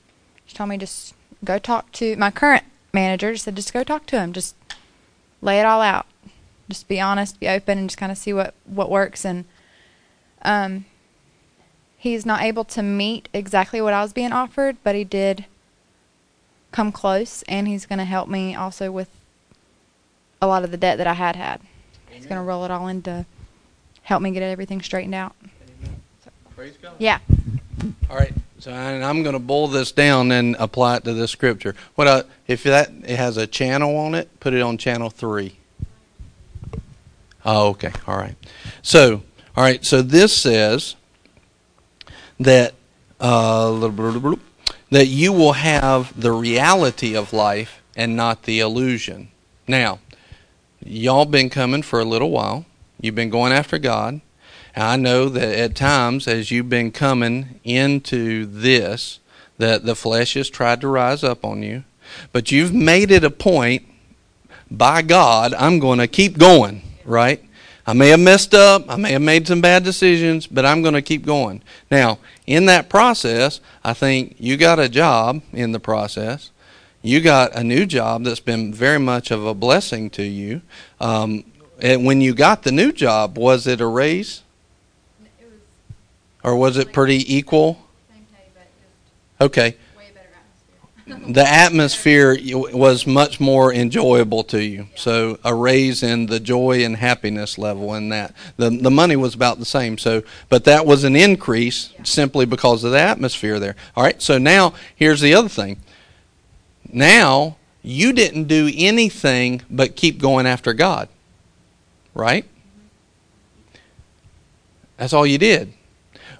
she told me just go talk to my current manager. She said just go talk to him, just lay it all out, just be honest, be open, and just kind of see what what works. And um, he's not able to meet exactly what I was being offered, but he did come close, and he's going to help me also with a lot of the debt that I had had. He's going to roll it all into help me get everything straightened out. Praise God. Yeah. All right. So and I'm going to boil this down and apply it to this scripture. What I, if that it has a channel on it, put it on channel three. Oh, okay. All right. So, all right. So this says that uh, that you will have the reality of life and not the illusion. Now, y'all been coming for a little while. You've been going after God. And I know that at times, as you've been coming into this, that the flesh has tried to rise up on you. But you've made it a point, by God, I'm going to keep going, right? I may have messed up, I may have made some bad decisions, but I'm going to keep going. Now, in that process, I think you got a job in the process. You got a new job that's been very much of a blessing to you. Um, and when you got the new job, was it a raise? Or was it pretty equal? Okay. The atmosphere was much more enjoyable to you. So a raise in the joy and happiness level in that. The the money was about the same. So but that was an increase simply because of the atmosphere there. All right. So now here's the other thing. Now you didn't do anything but keep going after God. Right? That's all you did.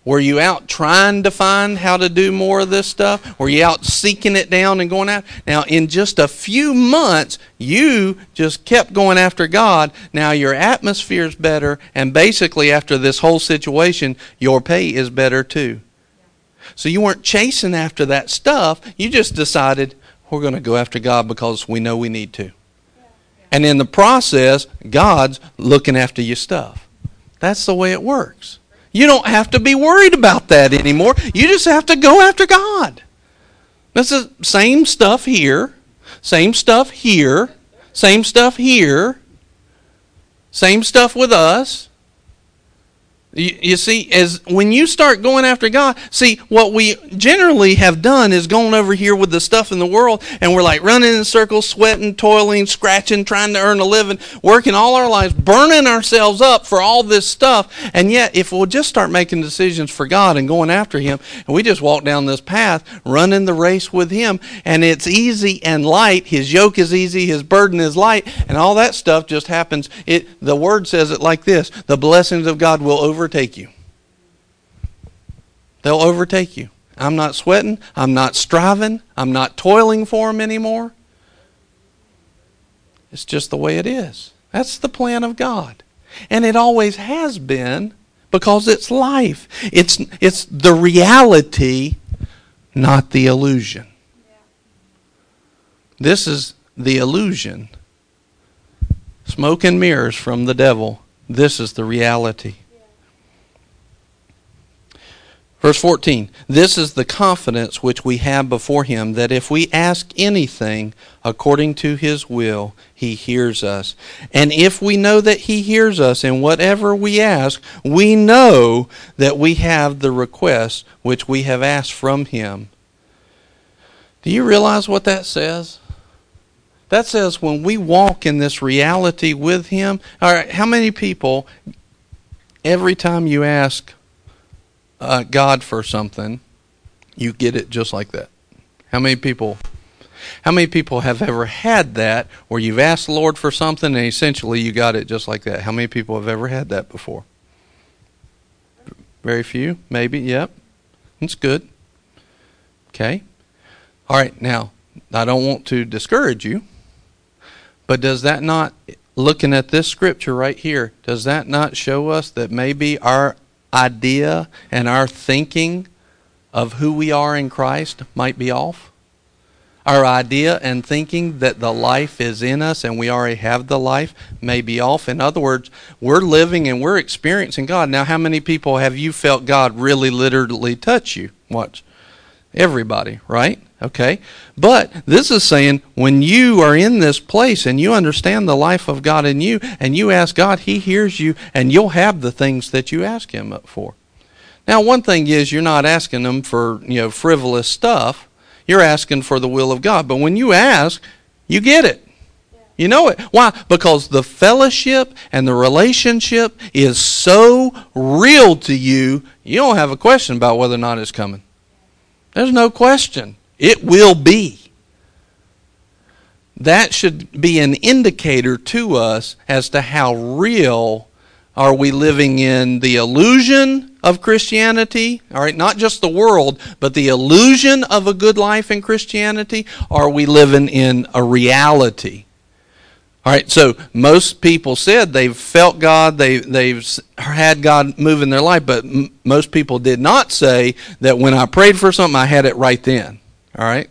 Were you out trying to find how to do more of this stuff? Were you out seeking it down and going out? Now, in just a few months, you just kept going after God. Now, your atmosphere is better, and basically, after this whole situation, your pay is better too. So, you weren't chasing after that stuff. You just decided, we're going to go after God because we know we need to. And in the process, God's looking after your stuff. That's the way it works. You don't have to be worried about that anymore. You just have to go after God. That's the same stuff here, same stuff here, same stuff here, same stuff with us. You, you, see, as when you start going after God, see what we generally have done is gone over here with the stuff in the world, and we're like running in circles, sweating, toiling, scratching, trying to earn a living, working all our lives, burning ourselves up for all this stuff. And yet, if we'll just start making decisions for God and going after Him, and we just walk down this path, running the race with Him, and it's easy and light. His yoke is easy, His burden is light, and all that stuff just happens. It the Word says it like this: the blessings of God will over overtake you. They'll overtake you. I'm not sweating. I'm not striving. I'm not toiling for them anymore. It's just the way it is. That's the plan of God. And it always has been because it's life. It's, it's the reality, not the illusion. This is the illusion. Smoke and mirrors from the devil. This is the reality. Verse 14 This is the confidence which we have before Him, that if we ask anything according to His will, He hears us. And if we know that He hears us in whatever we ask, we know that we have the request which we have asked from Him. Do you realize what that says? That says when we walk in this reality with Him, all right, how many people, every time you ask, uh, God for something, you get it just like that. How many people? How many people have ever had that where you've asked the Lord for something and essentially you got it just like that? How many people have ever had that before? Very few, maybe. Yep, that's good. Okay. All right. Now, I don't want to discourage you, But does that not, looking at this scripture right here, does that not show us that maybe our idea and our thinking of who we are in Christ might be off? Our idea and thinking that the life is in us and we already have the life may be off. In other words, we're living and we're experiencing God. Now, how many people have you felt God really literally touch you? Watch. Everybody, right? Okay. But this is saying when you are in this place and you understand the life of God in you and you ask God, He hears you and you'll have the things that you ask Him for. Now, one thing is you're not asking Him for, you know, frivolous stuff. You're asking for the will of God. But when you ask, you get it. You know it. Why? Because the fellowship and the relationship is so real to you, you don't have a question about whether or not it's coming. There's no question. It will be. That should be an indicator to us as to how real are we living in the illusion of Christianity? All right, not just the world, but the illusion of a good life in Christianity? Are we living in a reality? All right, so most people said they've felt God, they, they've had God move in their life, but m- most people did not say that when I prayed for something, I had it right then. All right?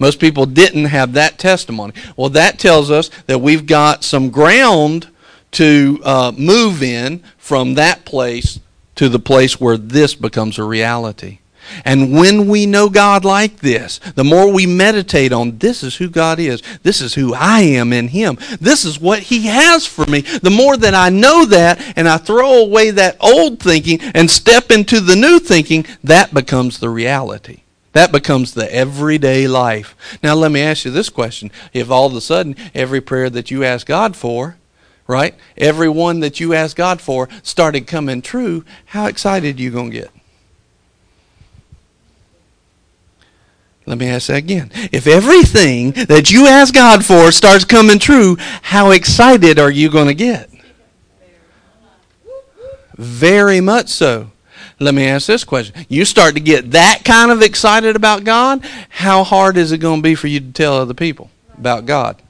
Most people didn't have that testimony. Well, that tells us that we've got some ground to uh, move in from that place to the place where this becomes a reality. And when we know God like this, the more we meditate on this is who God is, this is who I am in Him, this is what He has for me, the more that I know that and I throw away that old thinking and step into the new thinking, that becomes the reality. That becomes the everyday life. Now, let me ask you this question. If all of a sudden every prayer that you ask God for, right, every one that you ask God for started coming true, how excited are you going to get? Let me ask that again. If everything that you ask God for starts coming true, how excited are you going to get? Very much so. Let me ask this question. You start to get that kind of excited about God, how hard is it going to be for you to tell other people about God?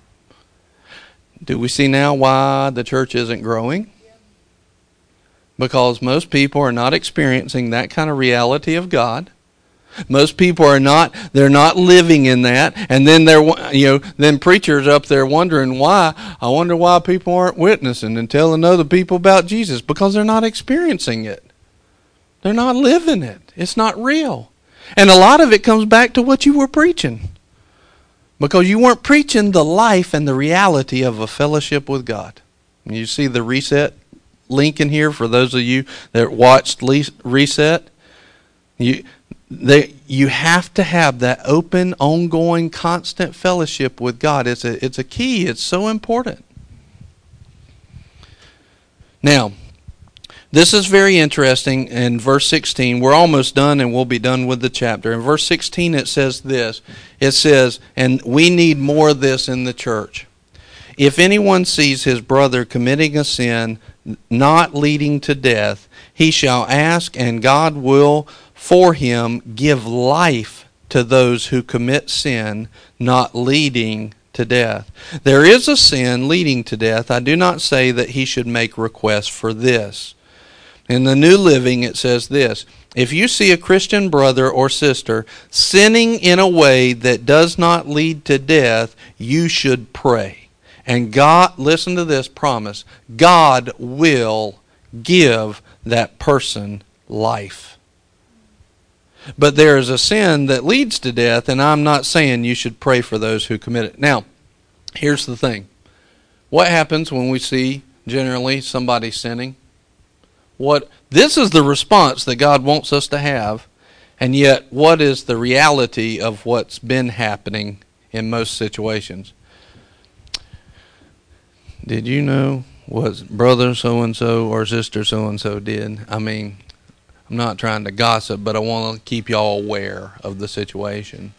Do we see now why the church isn't growing? Because most people are not experiencing that kind of reality of God. Most people are not they're not living in that and then they're you know then preachers up there wondering why I wonder why people aren't witnessing and telling other people about Jesus because they're not experiencing it. They're not living it. It's not real. And a lot of it comes back to what you were preaching. Because you weren't preaching the life and the reality of a fellowship with God. You see the reset link in here for those of you that watched reset. You they, you have to have that open, ongoing, constant fellowship with God. It's a, it's a key. It's so important. Now, this is very interesting in verse 16. We're almost done and we'll be done with the chapter. In verse 16, it says this it says, and we need more of this in the church. If anyone sees his brother committing a sin not leading to death, he shall ask, and God will for him give life to those who commit sin not leading to death. There is a sin leading to death. I do not say that he should make request for this. In the New Living, it says this If you see a Christian brother or sister sinning in a way that does not lead to death, you should pray. And God, listen to this promise God will give that person life. But there is a sin that leads to death, and I'm not saying you should pray for those who commit it. Now, here's the thing what happens when we see generally somebody sinning? what this is the response that God wants us to have, and yet what is the reality of what's been happening in most situations? Did you know what brother so and so or sister so and so did? I mean, I'm not trying to gossip, but I want to keep y'all aware of the situation,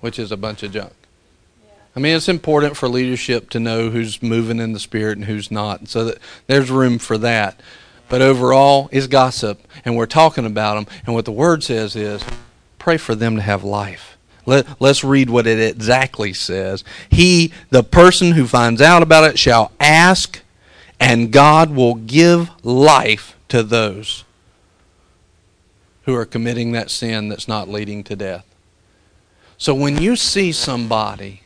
which is a bunch of junk. I mean, it's important for leadership to know who's moving in the spirit and who's not, so that there's room for that. But overall, it's gossip, and we're talking about them. And what the word says is, pray for them to have life. Let, let's read what it exactly says. He, the person who finds out about it, shall ask, and God will give life to those who are committing that sin that's not leading to death. So when you see somebody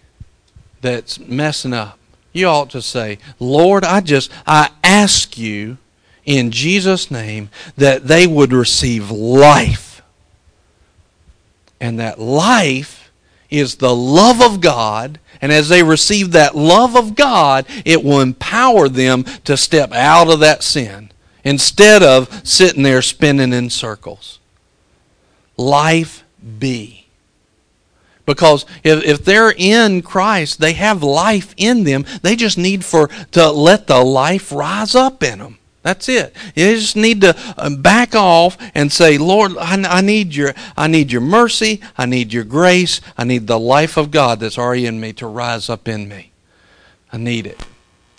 that's messing up, you ought to say, Lord, I just, I ask you in Jesus' name that they would receive life. And that life is the love of God. And as they receive that love of God, it will empower them to step out of that sin instead of sitting there spinning in circles. Life be. Because if, if they're in Christ, they have life in them. They just need for to let the life rise up in them. That's it. You just need to uh, back off and say, Lord, I, I, need your, I need your mercy. I need your grace. I need the life of God that's already in me to rise up in me. I need it.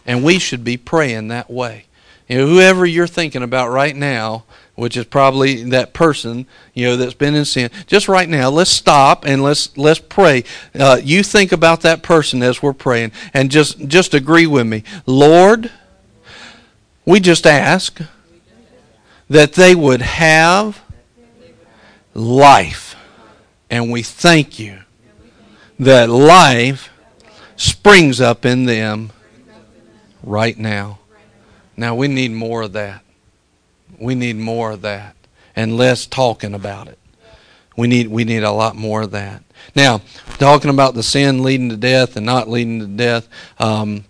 And we should be praying that way. You know, whoever you're thinking about right now, which is probably that person you know that's been in sin just right now let's stop and let's let's pray. Uh, you think about that person as we're praying and just just agree with me. Lord we just ask that they would have life. And we thank you that life springs up in them right now now we need more of that we need more of that and less talking about it. We need we need a lot more of that. Now, talking about the sin leading to death and not leading to death, um,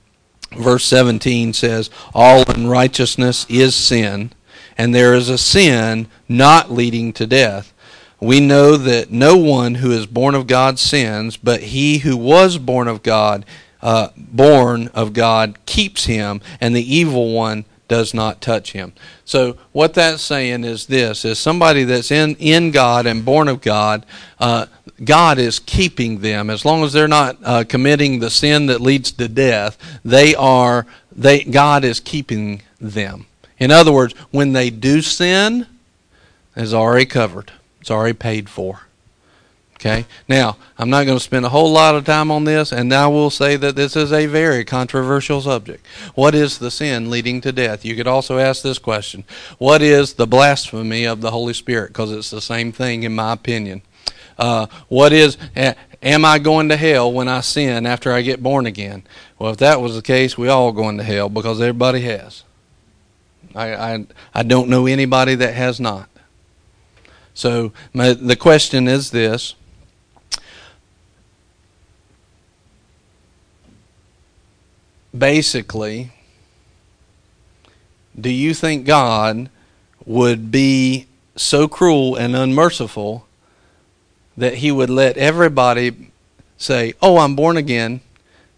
verse 17 says, All unrighteousness is sin, and there is a sin not leading to death. We know that no one who is born of God sins, but he who was born of God, uh, born of God, keeps him, and the evil one does not touch him. So what that's saying is this: is somebody that's in in God and born of God. Uh, God is keeping them as long as they're not uh, committing the sin that leads to death. They are they God is keeping them. In other words, when they do sin, it's already covered. It's already paid for. Okay? Now, I'm not going to spend a whole lot of time on this, and I will say that this is a very controversial subject. What is the sin leading to death? You could also ask this question What is the blasphemy of the Holy Spirit? Because it's the same thing, in my opinion. Uh, what is, am I going to hell when I sin after I get born again? Well, if that was the case, we all going to hell because everybody has. I, I, I don't know anybody that has not. So my, the question is this basically, do you think God would be so cruel and unmerciful that he would let everybody say, Oh, I'm born again,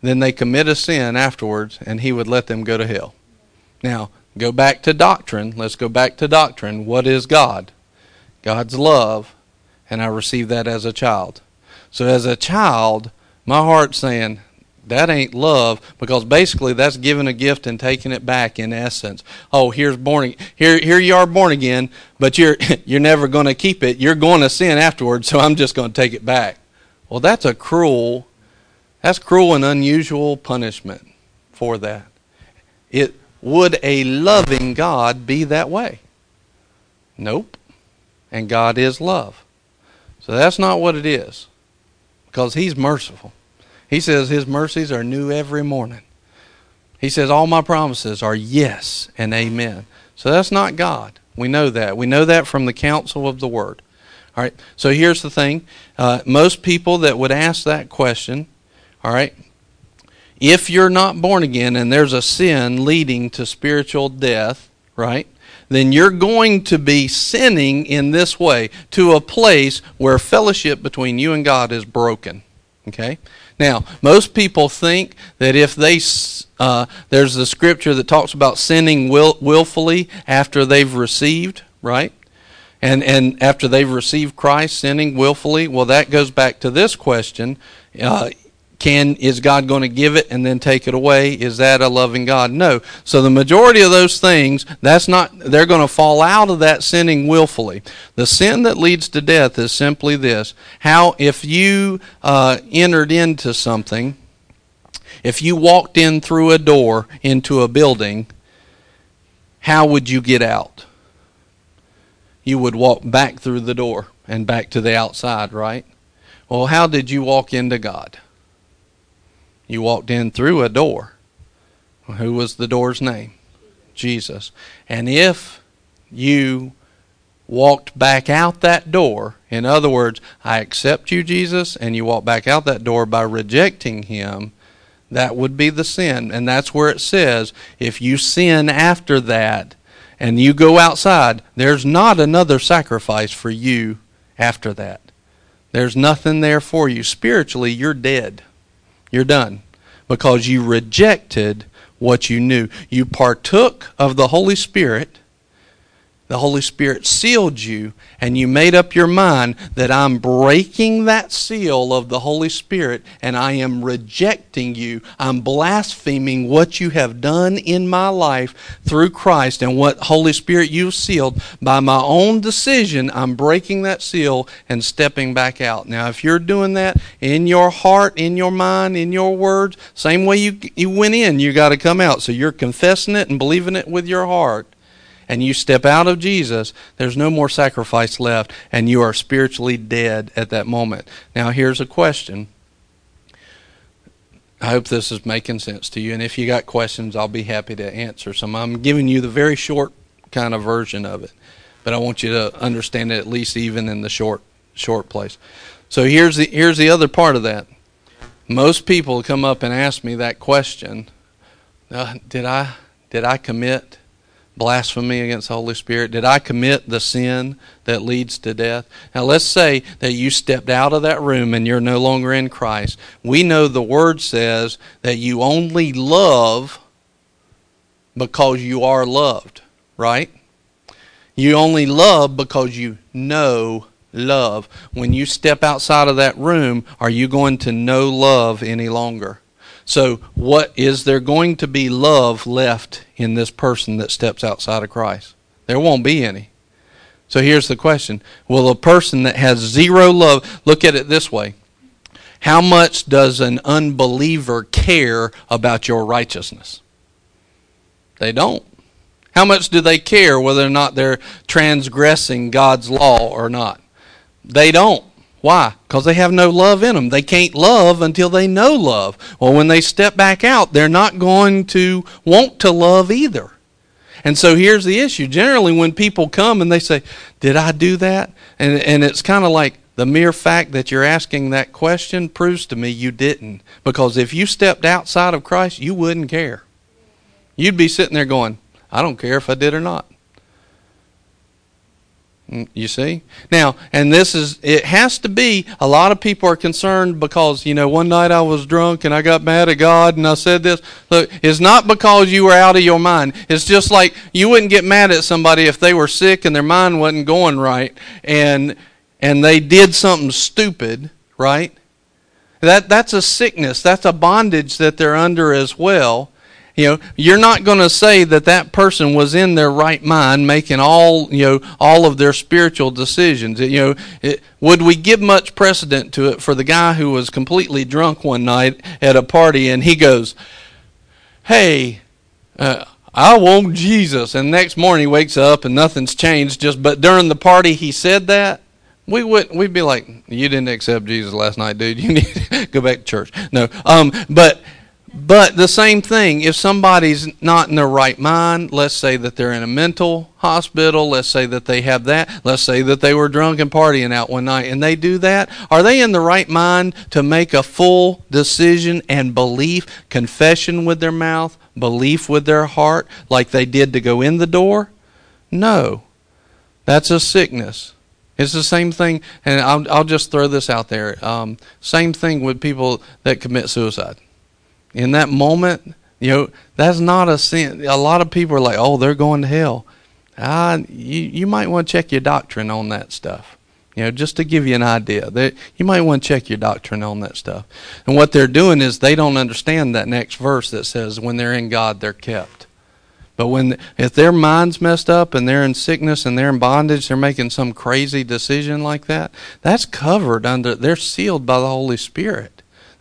then they commit a sin afterwards, and he would let them go to hell? Now, go back to doctrine. Let's go back to doctrine. What is God? God's love, and I received that as a child. So, as a child, my heart's saying, that ain't love because basically that's giving a gift and taking it back in essence. Oh, here's born here here you are born again, but you're <laughs> you're never going to keep it. You're going to sin afterwards, <laughs> so I'm just going to take it back. Well, that's a cruel that's cruel and unusual punishment for that. It would a loving God be that way? Nope. And God is love. So that's not what it is. Because he's merciful. He says his mercies are new every morning. He says all my promises are yes and amen. So that's not God. We know that. We know that from the counsel of the word. All right. So here's the thing. Uh, most people that would ask that question, all right, if you're not born again and there's a sin leading to spiritual death, right, then you're going to be sinning in this way to a place where fellowship between you and God is broken. Okay? Now, most people think that if they, uh, there's the scripture that talks about sinning will, willfully after they've received, right? And, and after they've received Christ, sinning willfully. Well, that goes back to this question. Uh, can is God going to give it and then take it away? Is that a loving God? No. So the majority of those things, that's not they're going to fall out of that sinning willfully. The sin that leads to death is simply this: how if you uh, entered into something, if you walked in through a door into a building, how would you get out? You would walk back through the door and back to the outside, right? Well, how did you walk into God? You walked in through a door. Who was the door's name? Jesus. And if you walked back out that door, in other words, I accept you, Jesus, and you walk back out that door by rejecting him, that would be the sin. And that's where it says if you sin after that and you go outside, there's not another sacrifice for you after that. There's nothing there for you. Spiritually, you're dead. You're done because you rejected what you knew. You partook of the Holy Spirit the Holy Spirit sealed you, and you made up your mind that I'm breaking that seal of the Holy Spirit and I am rejecting you. I'm blaspheming what you have done in my life through Christ and what Holy Spirit you've sealed. By my own decision, I'm breaking that seal and stepping back out. Now, if you're doing that in your heart, in your mind, in your words, same way you, you went in, you got to come out. So you're confessing it and believing it with your heart and you step out of Jesus, there's no more sacrifice left, and you are spiritually dead at that moment. Now, here's a question. I hope this is making sense to you, and if you got questions, I'll be happy to answer some. I'm giving you the very short kind of version of it, but I want you to understand it at least even in the short short place. So here's the here's the other part of that. Most people come up and ask me that question: uh, Did I did I commit blasphemy against the Holy Spirit? Did I commit the sin that leads to death? Now, let's say that you stepped out of that room and you're no longer in Christ. We know the Word says that you only love because you are loved, right? You only love because you know love. When you step outside of that room, are you going to know love any longer? So, what is there going to be love left in this person that steps outside of Christ? There won't be any. So, here's the question Will a person that has zero love, look at it this way How much does an unbeliever care about your righteousness? They don't. How much do they care whether or not they're transgressing God's law or not? They don't. Why? Because they have no love in them. They can't love until they know love. Well, when they step back out, they're not going to want to love either. And so here's the issue. Generally, when people come and they say, Did I do that? And, and it's kind of like the mere fact that you're asking that question proves to me you didn't. Because if you stepped outside of Christ, you wouldn't care. You'd be sitting there going, I don't care if I did or not. Mm, you see? Now, and this is, it has to be, a lot of people are concerned because, you know, one night I was drunk and I got mad at God and I said this. Look, it's not because you were out of your mind. It's just like you wouldn't get mad at somebody if they were sick and their mind wasn't going right and, and they did something stupid, right? That, that's a sickness. That's a bondage that they're under as well. You know, you're not going to say that that person was in their right mind making all, you know, all of their spiritual decisions. You know, it, would we give much precedent to it for the guy who was completely drunk one night at a party and he goes, "Hey, uh, I want Jesus," and next morning he wakes up and nothing's changed. Just but during the party he said that we would we'd be like, "You didn't accept Jesus last night, dude. You need <laughs> to go back to church." No, um, but but the same thing, if somebody's not in their right mind, let's say that they're in a mental hospital, let's say that they have that, let's say that they were drunk and partying out one night and they do that, are they in the right mind to make a full decision and belief, confession with their mouth, belief with their heart, like they did to go in the door? No. That's a sickness. It's the same thing, and I'll, I'll just throw this out there. Um, same thing with people that commit suicide in that moment, you know, that's not a sin. A lot of people are like, oh, they're going to hell. Ah, you, you might want to check your doctrine on that stuff. You know, just to give you an idea, that you might want to check your doctrine on that stuff. And what they're doing is they don't understand that next verse that says, "When they're in God, they're kept." But when if their mind's messed up and they're in sickness and they're in bondage, they're making some crazy decision like that. That's covered under. They're sealed by the Holy Spirit.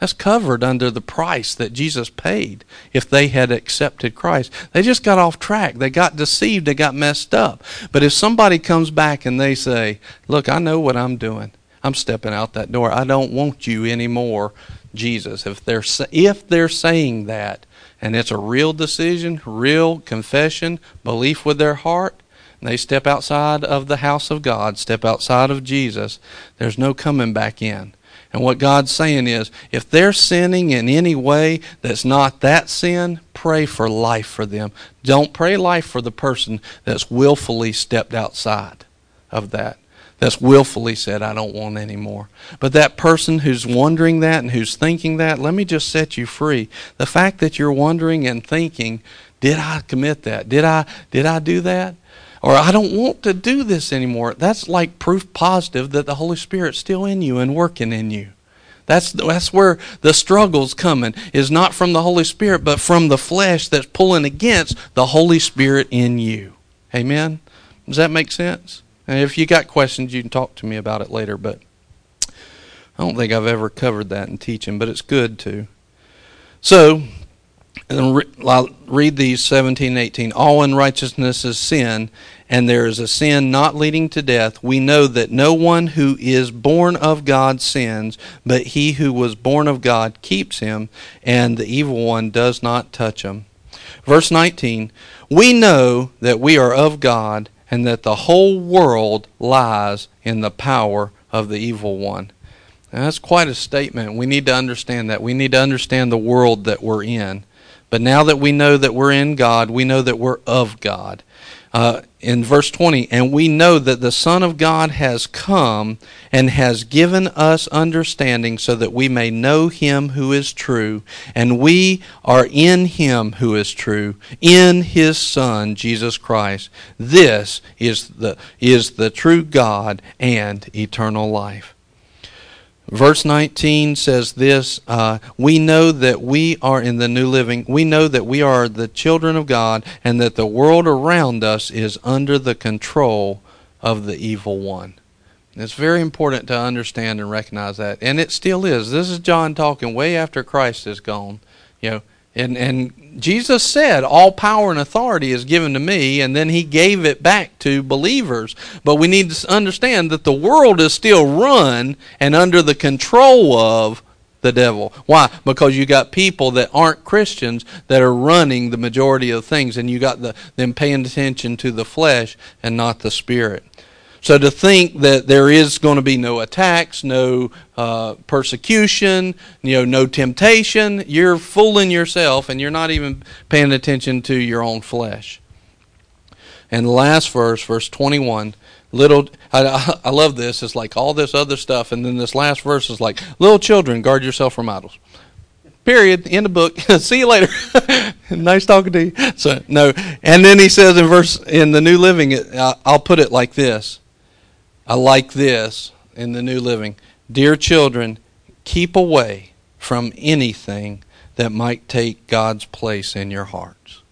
That's covered under the price that Jesus paid if they had accepted Christ. They just got off track. They got deceived. They got messed up. But if somebody comes back and they say, Look, I know what I'm doing. I'm stepping out that door. I don't want you anymore, Jesus. If they're, if they're saying that, and it's a real decision, real confession, belief with their heart, they step outside of the house of God, step outside of Jesus, there's no coming back in. And what God's saying is, if they're sinning in any way that's not that sin, pray for life for them. Don't pray life for the person that's willfully stepped outside of that. That's willfully said, I don't want any more. But that person who's wondering that and who's thinking that, let me just set you free. The fact that you're wondering and thinking, did I commit that? Did I did I do that? Or I don't want to do this anymore. That's like proof positive that the Holy Spirit's still in you and working in you. That's that's where the struggle's coming is not from the Holy Spirit, but from the flesh that's pulling against the Holy Spirit in you. Amen. Does that make sense? And if you got questions, you can talk to me about it later. But I don't think I've ever covered that in teaching, but it's good to. So and I'll read these 17 and 18. All unrighteousness is sin, and there is a sin not leading to death. We know that no one who is born of God sins, but he who was born of God keeps him, and the evil one does not touch him. Verse 19 We know that we are of God, and that the whole world lies in the power of the evil one. Now, that's quite a statement. We need to understand that. We need to understand the world that we're in. But now that we know that we're in God, we know that we're of God. Uh, in verse 20, and we know that the Son of God has come and has given us understanding so that we may know him who is true. And we are in him who is true, in his Son, Jesus Christ. This is the, is the true God and eternal life. Verse 19 says this uh, We know that we are in the new living. We know that we are the children of God and that the world around us is under the control of the evil one. It's very important to understand and recognize that. And it still is. This is John talking way after Christ is gone. You know, and, and Jesus said, All power and authority is given to me, and then he gave it back to believers. But we need to understand that the world is still run and under the control of the devil. Why? Because you got people that aren't Christians that are running the majority of things, and you got the, them paying attention to the flesh and not the spirit. So to think that there is going to be no attacks, no uh, persecution, you know, no temptation, you're fooling yourself, and you're not even paying attention to your own flesh. And the last verse, verse 21, little I, I love this it's like all this other stuff and then this last verse is like little children guard yourself from idols. Period End of book. <laughs> See you later. <laughs> Nice talking to you. So no. And then he says in verse in the new living i'll put it like this I like this in the New Living. Dear children, keep away from anything that might take God's place in your hearts.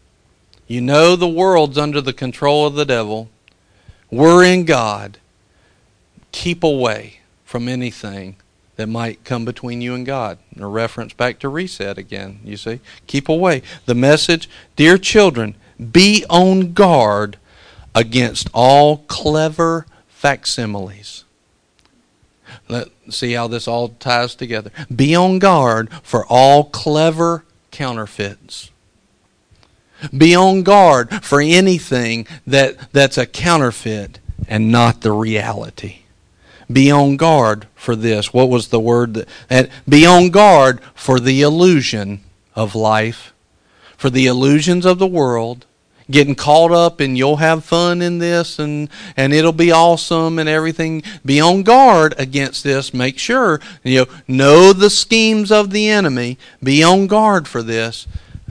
You know the world's under the control of the devil. We're in God. Keep away from anything that might come between you and God. A reference back to reset again, you see. Keep away. The message, dear children, be on guard against all clever facsimiles. Let's see how this all ties together. Be on guard for all clever counterfeits. Be on guard for anything that, that's a counterfeit and not the reality. Be on guard for this. What was the word that, be on guard for the illusion of life, for the illusions of the world, getting caught up and you'll have fun in this and and it'll be awesome and everything. Be on guard against this. Make sure you know know the schemes of the enemy. Be on guard for this.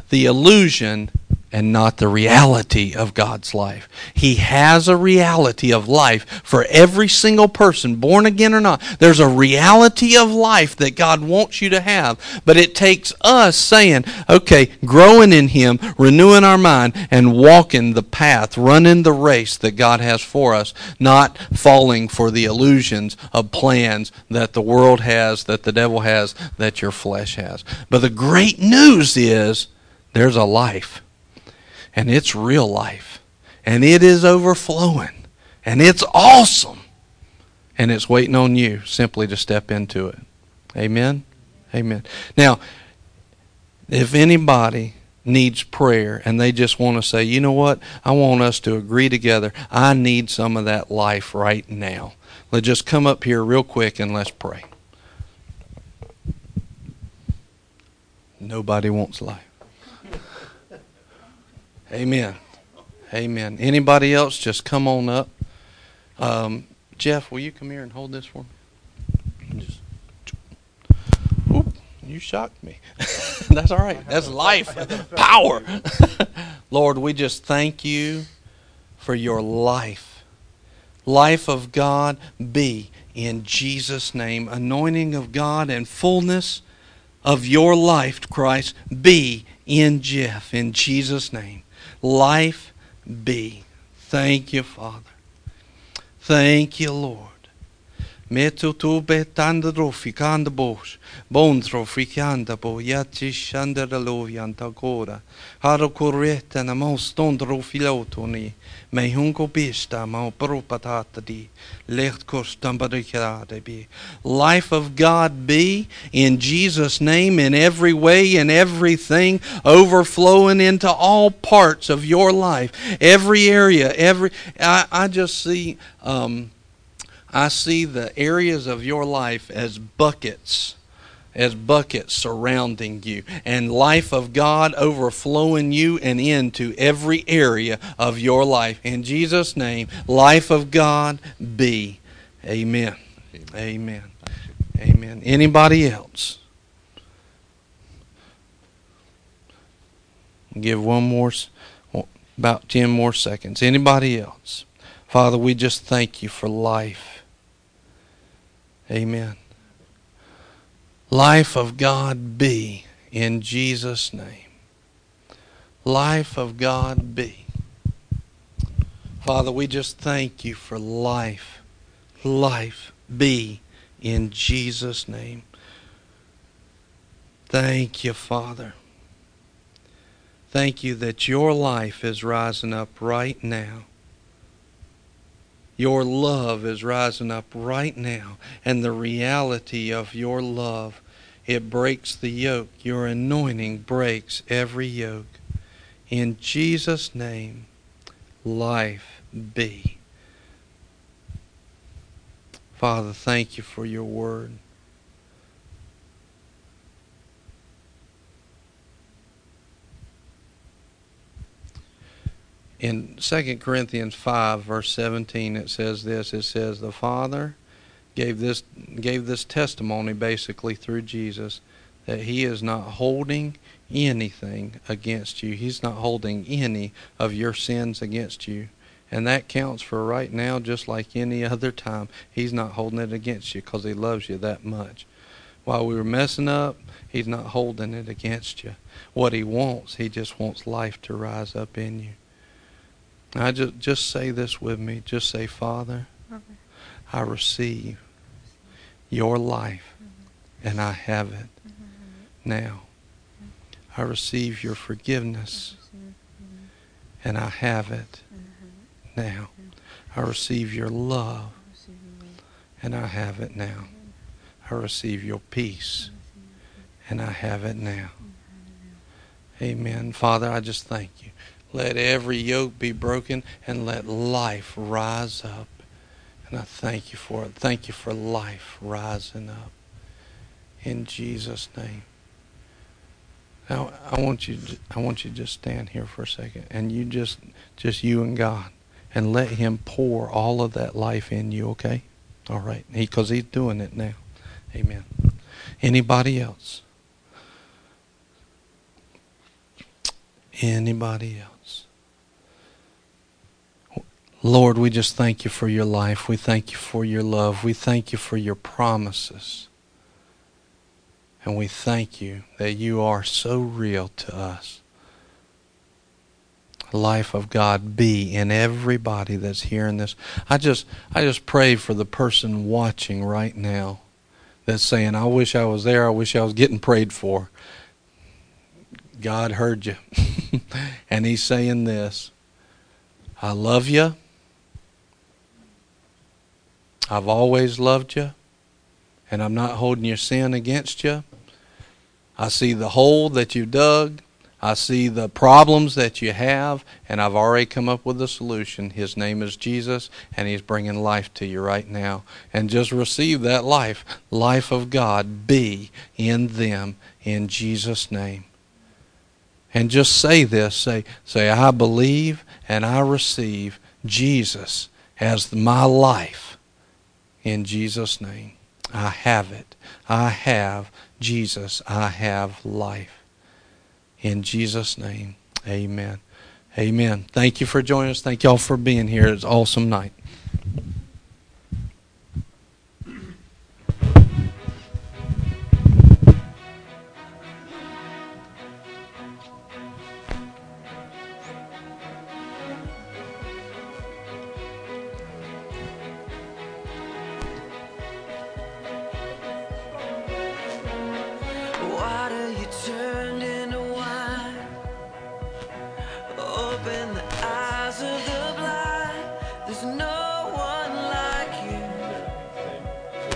The illusion and not the reality of God's life. He has a reality of life for every single person, born again or not. There's a reality of life that God wants you to have, but it takes us saying, okay, growing in Him, renewing our mind, and walking the path, running the race that God has for us, not falling for the illusions of plans that the world has, that the devil has, that your flesh has. But the great news is there's a life and it's real life, and it is overflowing, and it's awesome, and it's waiting on you simply to step into it. Amen? Amen. Now, if anybody needs prayer and they just want to say, you know what, I want us to agree together, I need some of that life right now. Let's just come up here real quick and let's pray. Nobody wants life. Amen. Amen. Anybody else, just come on up. Um, Jeff, will you come here and hold this for me? Just, you shocked me. <laughs> That's all right. That's life, power. <laughs> Lord, we just thank you for your life. Life of God be in Jesus' name. Anointing of God and fullness of your life, Christ, be in Jeff, in Jesus' name life be. Thank you, Father. Thank you, Lord. Metu tu betanda rofikanda bosh, bones rofikanda bo, yati shanda lovianta gora, haro corretta na moston rofilotoni, me hunko bista ma propatata di, lecht kostambarikade be. Life of God be in Jesus' name in every way and everything, overflowing into all parts of your life, every area, every. I, I just see. Um, I see the areas of your life as buckets, as buckets surrounding you, and life of God overflowing you and into every area of your life. In Jesus' name, life of God be. Amen. Amen. Amen. Anybody else? Give one more, about 10 more seconds. Anybody else? Father, we just thank you for life. Amen. Life of God be in Jesus' name. Life of God be. Father, we just thank you for life. Life be in Jesus' name. Thank you, Father. Thank you that your life is rising up right now your love is rising up right now, and the reality of your love, it breaks the yoke. Your anointing breaks every yoke. In Jesus' name, life be. Father, thank you for your word. In 2 Corinthians 5 verse 17 it says this it says the father gave this gave this testimony basically through Jesus that he is not holding anything against you. He's not holding any of your sins against you. And that counts for right now just like any other time. He's not holding it against you because he loves you that much. While we were messing up he's not holding it against you. What he wants he just wants life to rise up in you I just just say this with me. Just say, Father. I receive your life, mm-hmm. and I have it mm-hmm. now. I receive your forgiveness, mm-hmm. and I have it now. I receive your love, and I have it now. I receive your peace, and I have it now. Amen. Father, I just thank you. Let every yoke be broken and let life rise up. And I thank you for it. Thank you for life rising up. In Jesus' name. Now I want you to, I want you to just stand here for a second and you just just you and God and let him pour all of that life in you, okay? All right. Because he, he's doing it now. Amen. Anybody else? Anybody else? Lord, we just thank you for your life. We thank you for your love. We thank you for your promises. And we thank you that you are so real to us. Life of God be in everybody that's hearing this. I just I just pray for the person watching right now that's saying, I wish I was there, I wish I was getting prayed for. God heard you. <laughs> and he's saying this I love you. I've always loved you. And I'm not holding your sin against you. I see the hole that you dug. I see the problems that you have, and I've already come up with a solution. His name is Jesus, and He's bringing life to you right now. And just receive that life, life of God, be in them in Jesus' name. And just say this say, say, I believe and I receive Jesus as my life in Jesus' name. I have it. I have Jesus. I have life. In Jesus' name, amen. Amen. Thank you for joining us. Thank y'all for being here. It's an awesome night.